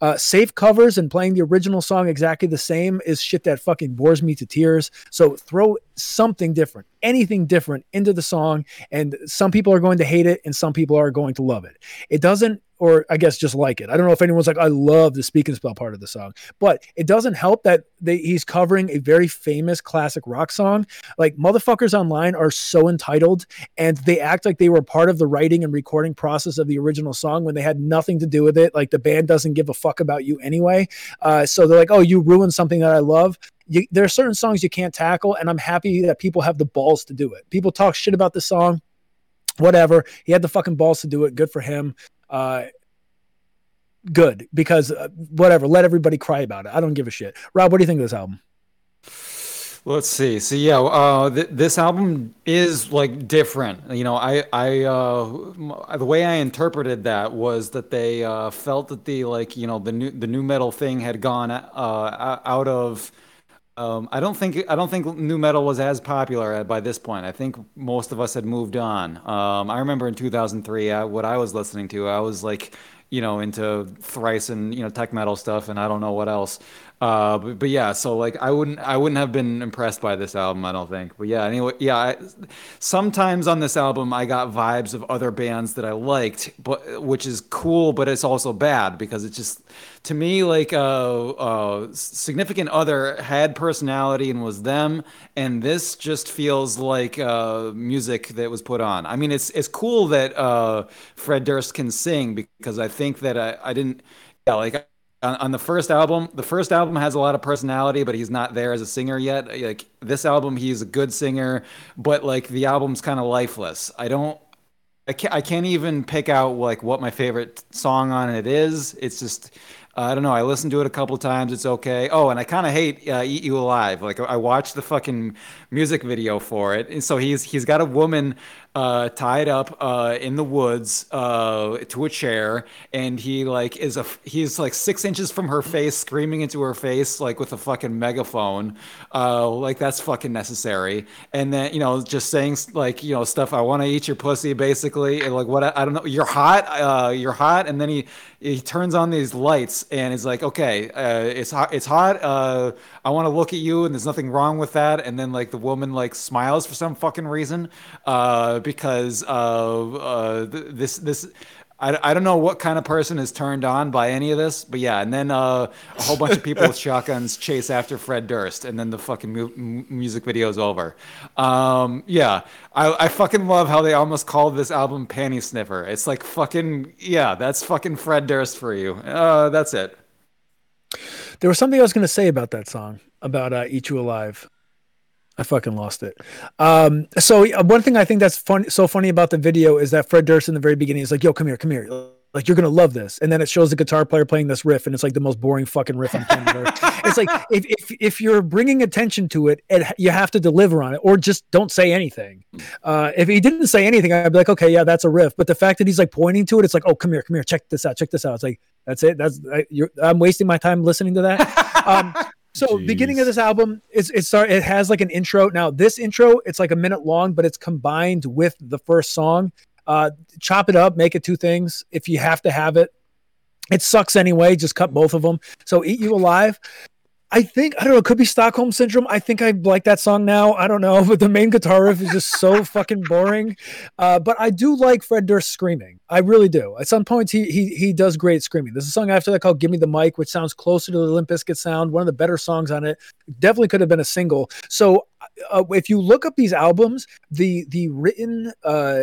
Uh, safe covers and playing the original song exactly the same is shit that fucking bores me to tears. So throw something different, anything different into the song, and some people are going to hate it and some people are going to love it. It doesn't, or I guess just like it. I don't know if anyone's like, I love the speak and spell part of the song, but it doesn't help that they, he's covering a very famous classic rock song. Like motherfuckers online are so entitled and they act like they were part of the writing and recording process of the original song when they had nothing to do with it. Like the band doesn't give a fuck about you anyway. Uh, so they're like, oh, you ruined something that I love. You, there are certain songs you can't tackle, and I'm happy that people have the balls to do it. People talk shit about the song, whatever. He had the fucking balls to do it. Good for him. Uh, good because uh, whatever. Let everybody cry about it. I don't give a shit. Rob, what do you think of this album? Let's see. So yeah, uh, th- this album is like different. You know, I, I, uh, the way I interpreted that was that they uh, felt that the like, you know, the new the nu metal thing had gone uh, out of Um, I don't think I don't think nu metal was as popular by this point. I think most of us had moved on. Um, I remember in 2003, I, what I was listening to, I was like, you know, into thrice and you know tech metal stuff, and I don't know what else. Uh, but, but yeah, so like I wouldn't I wouldn't have been impressed by this album, I don't think. But yeah, anyway, yeah. I, sometimes on this album, I got vibes of other bands that I liked, but which is cool, but it's also bad because it's just to me like a uh, uh, significant other had personality and was them, and this just feels like uh, music that was put on. I mean, it's it's cool that uh, Fred Durst can sing because I think that I, I didn't yeah like on, on, the first album, the first album has a lot of personality, but he's not there as a singer yet. Like this album, he's a good singer, but like the album's kind of lifeless. I don't, I can't, I can't even pick out like what my favorite song on it is. It's just, I don't know. I listened to it a couple times. It's okay. Oh, and I kind of hate uh, "Eat You Alive." Like I watched the fucking music video for it, and so he's he's got a woman uh, tied up uh, in the woods uh, to a chair, and he like is a he's like six inches from her face, screaming into her face like with a fucking megaphone, uh, like that's fucking necessary. And then you know just saying like you know stuff. I want to eat your pussy, basically. And, like what I, I, don't know. You're hot. Uh, you're hot. And then he he turns on these lights and he's like, okay, uh, it's hot. It's hot. I want to look at you, and there's nothing wrong with that. And then like the woman like smiles for some fucking reason because uh, uh, this this I, I don't know what kind of person is turned on by any of this, but yeah, and then uh, a whole bunch of people with shotguns chase after Fred Durst, and then the fucking mu- music video is over. Um, yeah, I, I fucking love how they almost called this album Panty Sniffer. It's like fucking yeah, that's fucking Fred Durst for you. Uh, that's it. There was something I was going to say about that song about uh, "Eat You Alive." I fucking lost it. Um, so one thing I think that's fun, so funny about the video is that Fred Durst in the very beginning is like, "Yo, come here, come here." Like you're gonna love this, and then it shows the guitar player playing this riff, and it's like the most boring fucking riff on planet Earth. It's like if, if if you're bringing attention to it, it, you have to deliver on it, or just don't say anything. Uh, if he didn't say anything, I'd be like, okay, yeah, that's a riff. But the fact that he's like pointing to it, it's like, oh, come here, come here, check this out, check this out. It's like that's it. That's I, am wasting my time listening to that. Um, so Jeez. beginning of this album, it's it's it has like an intro. Now this intro, it's like a minute long, but it's combined with the first song. Uh, chop it up, make it two things if you have to have it. It sucks anyway. Just cut both of them. So eat you alive. I think I don't know. It could be Stockholm syndrome. I think I like that song now. I don't know, but the main guitar riff is just so fucking boring. Uh, but I do like Fred Durst screaming. I really do. At some points, he he he does great screaming. There's a song after that called "Give Me the Mic," which sounds closer to the Limp Bizkit sound. One of the better songs on it. Definitely could have been a single. So uh, if you look up these albums, the the written uh,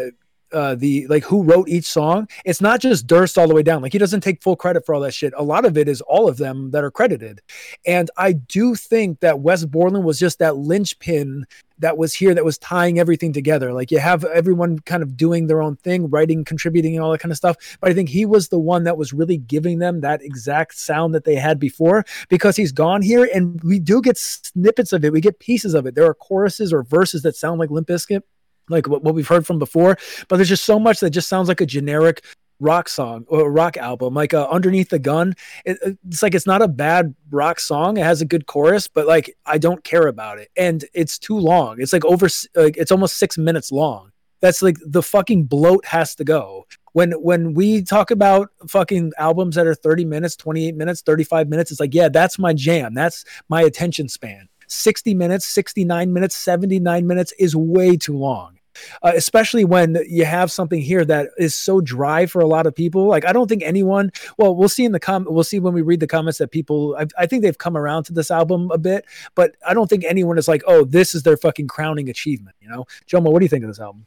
uh, the like who wrote each song, it's not just Durst all the way down. Like he doesn't take full credit for all that shit. A lot of it is all of them that are credited. And I do think that Wes Borland was just that linchpin that was here that was tying everything together. Like you have everyone kind of doing their own thing, writing, contributing, and all that kind of stuff. But I think he was the one that was really giving them that exact sound that they had before because he's gone here and we do get snippets of it. We get pieces of it. There are choruses or verses that sound like Limp Bizkit like what, what we've heard from before. But there's just so much that just sounds like a generic rock song or rock album like uh, underneath the gun. It, it's like it's not a bad rock song. It has a good chorus but like i don't care about it. And it's too long. It's like over like it's almost six minutes long. That's like the fucking bloat has to go. When when we talk about fucking albums that are 30 minutes 28 minutes 35 minutes it's like yeah that's my jam. That's my attention span 60 minutes, 69 minutes, 79 minutes is way too long. Uh, especially when you have something here that is so dry for a lot of people. Like, I don't think anyone, well, we'll see in the com, we'll see when we read the comments that people, I, I think they've come around to this album a bit, but I don't think anyone is like, oh, this is their fucking crowning achievement. You know, Jomo, what do you think of this album?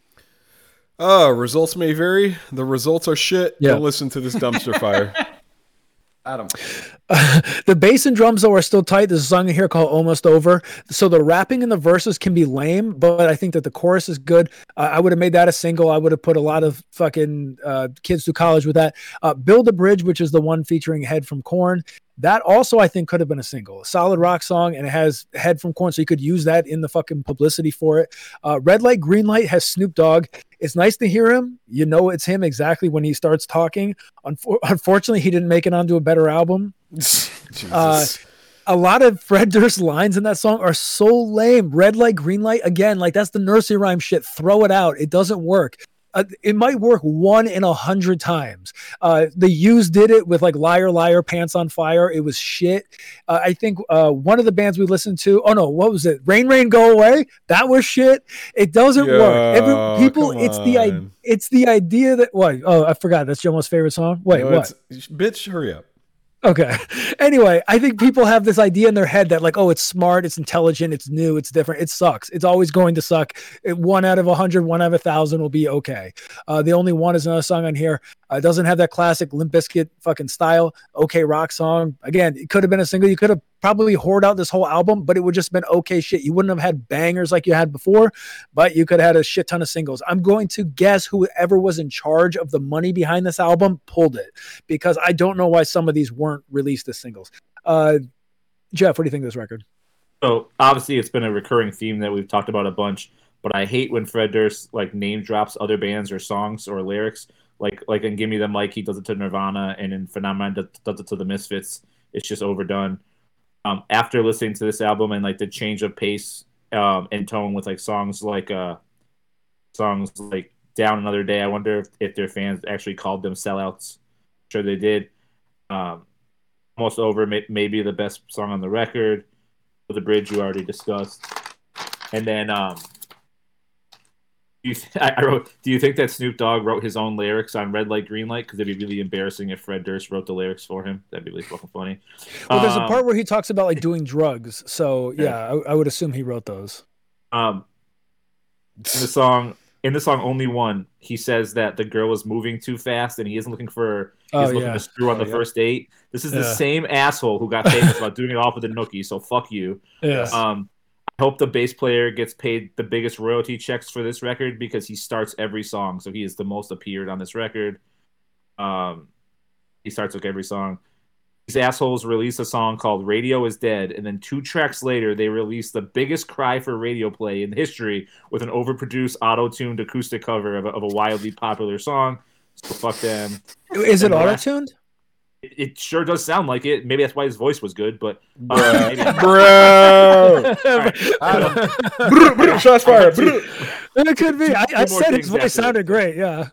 Uh, results may vary. The results are shit. Yeah. Don't listen to this dumpster fire. Adam. the bass and drums though are still tight. There's a song here called "Almost Over," so the rapping and the verses can be lame, but I think that the chorus is good. Uh, I would have made that a single. I would have put a lot of fucking uh, kids through college with that. Uh, "Build a Bridge," which is the one featuring Head from Korn. That also, I think, could have been a single, a solid rock song, and it has Head from Korn, so you could use that in the fucking publicity for it. Uh, Red Light, Green Light has Snoop Dogg. It's nice to hear him. You know, it's him exactly when he starts talking. Unfor- unfortunately, he didn't make it onto a better album. Uh, a lot of Fred Durst lines in that song are so lame. Red light, green light. Again, like that's the nursery rhyme shit. Throw it out. It doesn't work. Uh, it might work one in a hundred times. Uh, the Used did it with like Liar Liar Pants on Fire. It was shit. Uh, I think uh, one of the bands we listened to. Oh no, what was it? Rain Rain Go Away. That was shit. It doesn't work. Every, people, it's the it's the idea that what? Oh, I forgot. That's Jomo's favorite song. Wait, No, what? Bitch, hurry up. Okay. Anyway, I think people have this idea in their head that like, oh, it's smart, it's intelligent, it's new, it's different. It sucks. It's always going to suck. It, one out of a hundred, one out of a thousand will be okay. Uh, the only one is another song on here. Uh, it doesn't have that classic Limp Bizkit fucking style. Okay, rock song. Again, it could have been a single. You could have probably hoard out this whole album, but it would just been okay shit. You wouldn't have had bangers like you had before, but you could have had a shit ton of singles. I'm going to guess whoever was in charge of the money behind this album pulled it because I don't know why some of these weren't released as singles. Uh, Jeff, what do you think of this record? So obviously, it's been a recurring theme that we've talked about a bunch. But I hate when Fred Durst like name drops other bands or songs or lyrics. Like like in "Give Me the Mic," he does it to Nirvana, and in "Phenomenon" does, does it to the Misfits. It's just overdone. Um, after listening to this album and like the change of pace um, and tone with like songs like uh, songs like "Down Another Day," I wonder if, if their fans actually called them sellouts. sure they did. Um, almost over, may- maybe the best song on the record the bridge you already discussed. And then, um, you th- I I wrote, do you think that Snoop Dogg wrote his own lyrics on Red Light, Green Light? Because it'd be really embarrassing if Fred Durst wrote the lyrics for him. That'd be really fucking funny. Well, there's a Um, part where he talks about like doing drugs. So Yeah. yeah, I, I would assume he wrote those. Um, in the song, in the song "Only One," he says that the girl is moving too fast and he isn't looking for. He's Oh, looking yeah. to screw on Oh, the yeah. first date. This is the same asshole who got famous about doing it off with a nookie. So fuck you. Yeah. Um, I hope the bass player gets paid the biggest royalty checks for this record because he starts every song, so he is the most appeared on this record. Um, he starts with every song. These assholes release a song called "Radio Is Dead," and then two tracks later, they release the biggest cry for radio play in history with an overproduced, auto-tuned acoustic cover of a, of a wildly popular song. So fuck them. Is it and auto tuned? It, it sure does sound like it. Maybe that's why his voice was good, but uh, Bro. Brr, Shots fired. It could be. I, I said his things voice after sounded great. Yeah.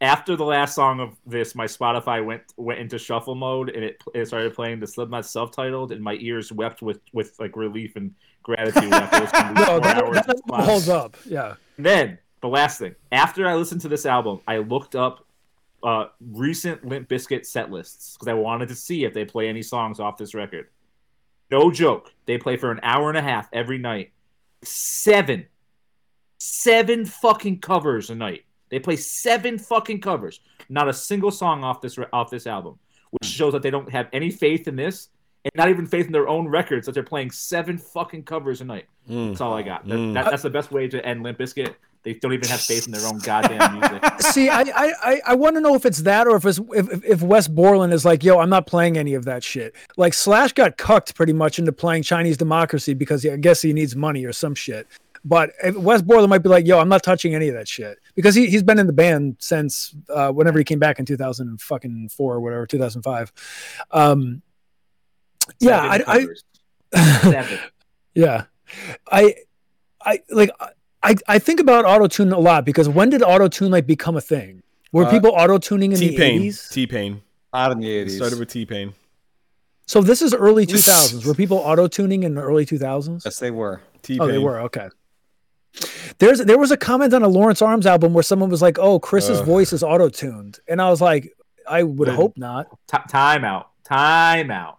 after the last song of this, my Spotify went went into shuffle mode and it, it started playing the Slipknot self-titled, and my ears wept with with like relief and gratitude after listening to these No, that, that holds up. Yeah. And then the last thing, after I listened to this album, I looked up uh, recent Limp Bizkit set lists because I wanted to see if they play any songs off this record. No joke, they play for an hour and a half every night. Seven, seven fucking covers a night. They play seven fucking covers. Not a single song off this off this album, which shows that they don't have any faith in this, and not even faith in their own records. That they're playing seven fucking covers a night. Mm. That's all I got. That, Mm. that- that's the best way to end Limp Bizkit. They don't even have faith in their own goddamn music. See, I I I, want to know if it's that or if it's if, if- Wes Borland is like, yo, I'm not playing any of that shit. Like Slash got cucked pretty much into playing Chinese Democracy because he, I guess he needs money or some shit. But if Wes Borland might be like, yo, I'm not touching any of that shit because he he's been in the band since uh, whenever he came back in 2004 or whatever 2005. Um, yeah, Seven I, I Yeah. I I like I I think about auto tune a lot because when did auto tune like become a thing? Were Uh, people auto tuning in T the Pain. 80s? T Pain. Out in the 80s. started with T Pain. So this is early 2000s. Were people auto tuning in the early 2000s? yes, they were. T pain. Oh, they were. Okay. There's there was a comment on a Lawrence Arms album where someone was like, "Oh, Chris's Uh. voice is auto tuned," and I was like, "I would Good. hope not." Ti- time out. Time out.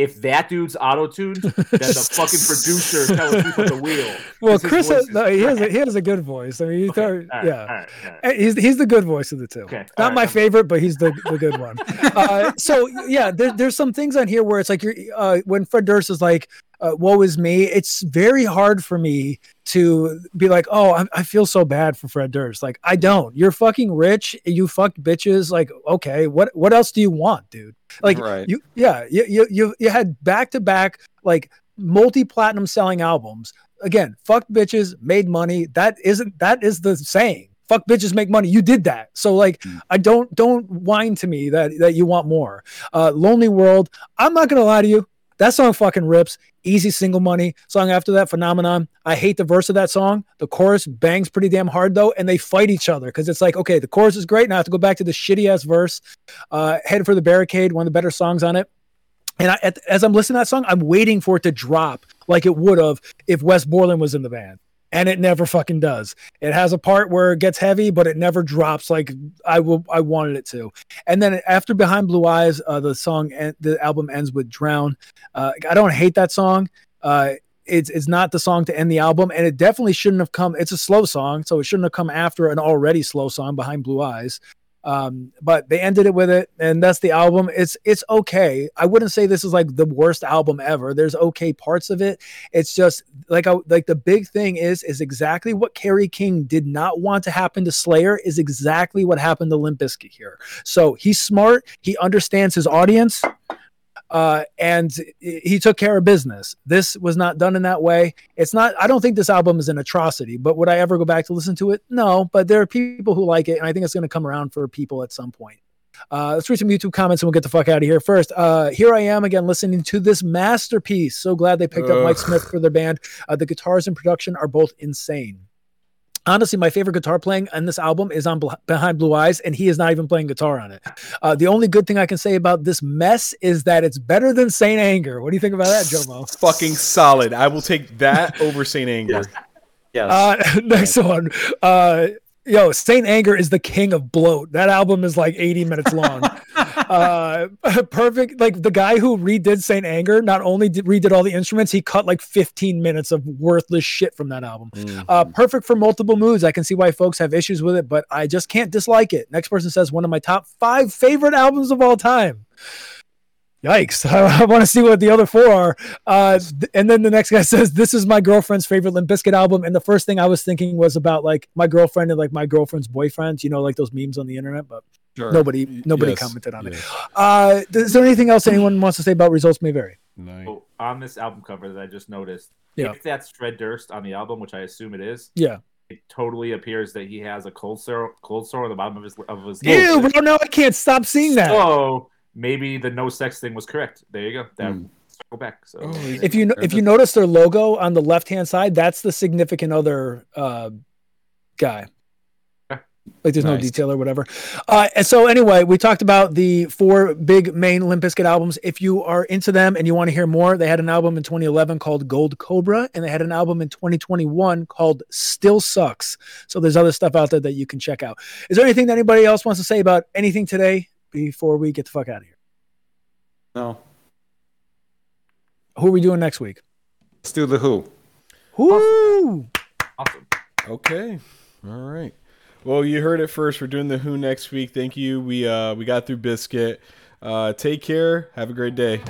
If that dude's auto tuned, then the fucking producer telling people the wheel. Well, Chris, has, no, he has a, he has a good voice. I mean, he's Okay, got- right, yeah. all right, all right. He's he's the good voice of the two. Okay, Not my favorite, but he's the, the good one. Uh, so yeah, there, there's some things on here where it's like you're uh, when Fred Durst is like, uh, "Woe is me." It's very hard for me to be like, "Oh, I, I feel so bad for Fred Durst." Like I don't. You're fucking rich. You fucked bitches. Like okay, what what else do you want, dude? Like Right. you yeah you you you, you had back to back like multi platinum selling albums. Again, fuck bitches, made money. That isn't that is the saying. fuck bitches make money. You did that. So like I don't don't whine to me that that you want more. Uh Lonely World, I'm not gonna lie to you. That song fucking rips. Easy single money. Song after that, Phenomenon. I hate the verse of that song. The chorus bangs pretty damn hard though, and they fight each other because it's like, okay, the chorus is great. Now I have to go back to the shitty ass verse. Uh, Headed for the Barricade, one of the better songs on it. And I, at, as I'm listening to that song, I'm waiting for it to drop like it would have if Wes Borland was in the band. And it never fucking does. It has a part where it gets heavy, but it never drops like I will. I wanted it to. And then after Behind Blue Eyes, uh, the song and the album ends with Drown. Uh, I don't hate that song. Uh, it's it's not the song to end the album, and it definitely shouldn't have come. It's a slow song, so it shouldn't have come after an already slow song behind Blue Eyes. Um, but they ended it with it, and that's the album. It's it's okay. I wouldn't say this is like the worst album ever. There's okay parts of it. It's just like I, like the big thing is is exactly what Kerry King did not want to happen to Slayer is exactly what happened to Limp Bizkit here. So he's smart. He understands his audience uh, and he took care of business. This was not done in that way. It's not. I don't think this album is an atrocity, but would I ever go back to listen to it? No. But there are people who like it, and I think it's going to come around for people at some point. Uh, let's read some YouTube comments and we'll get the fuck out of here. First, uh, here I am again listening to this masterpiece. So glad they picked up Mike Smith for their band. Uh, the guitars and production are both insane honestly, my favorite guitar playing on this album is on Bl- Behind Blue Eyes, and he is not even playing guitar on it. Uh, the only good thing I can say about this mess is that it's better than Saint Anger. What do you think about that, Jomo? Fucking solid. I will take that over Saint Anger. Yes. Yes. Uh, next one. Uh, yo, Saint Anger is the king of bloat. That album is like 80 minutes long. uh, perfect. Like the guy who redid Saint Anger not only did, redid all the instruments, he cut like 15 minutes of worthless shit from that album. Mm. Uh, perfect for multiple moods. I can see why folks have issues with it, but I just can't dislike it. Next person says one of my top five favorite albums of all time. Yikes. I, I want to see what the other four are. Uh, th- and then the next guy says, This is my girlfriend's favorite Limp Bizkit album. And the first thing I was thinking was about like my girlfriend and like my girlfriend's boyfriend, you know, like those memes on the internet, but Sure. nobody nobody Yes, commented on it. Uh, is there anything else anyone wants to say about results may vary? Nice. So on this album cover that I just noticed, Yeah. if that's Fred Durst on the album, which I assume it is, Yeah. it totally appears that he has a cold sore, cold sore on the bottom of his of his. Ew, lip. bro, no, I can't stop seeing that. So maybe the no sex thing was correct. There you go. That Hmm. circle back. So Oh, if you if you notice their logo on the left hand side, that's the significant other uh, guy. Like there's no detail or whatever. Uh, and so anyway, we talked about the four big main Limp Bizkit albums. If you are into them and you want to hear more, they had an album in 2011 called Gold Cobra, and they had an album in 2021 called Still Sucks. So there's other stuff out there that you can check out. Is there anything that anybody else wants to say about anything today before we get the fuck out of here? No. Who are we doing next week? Let's do the Who. Woo! awesome. Okay. All right. Well, you heard it first. We're doing the Who next week. Thank you. We uh we got through Bizkit. Uh take care. Have a great day.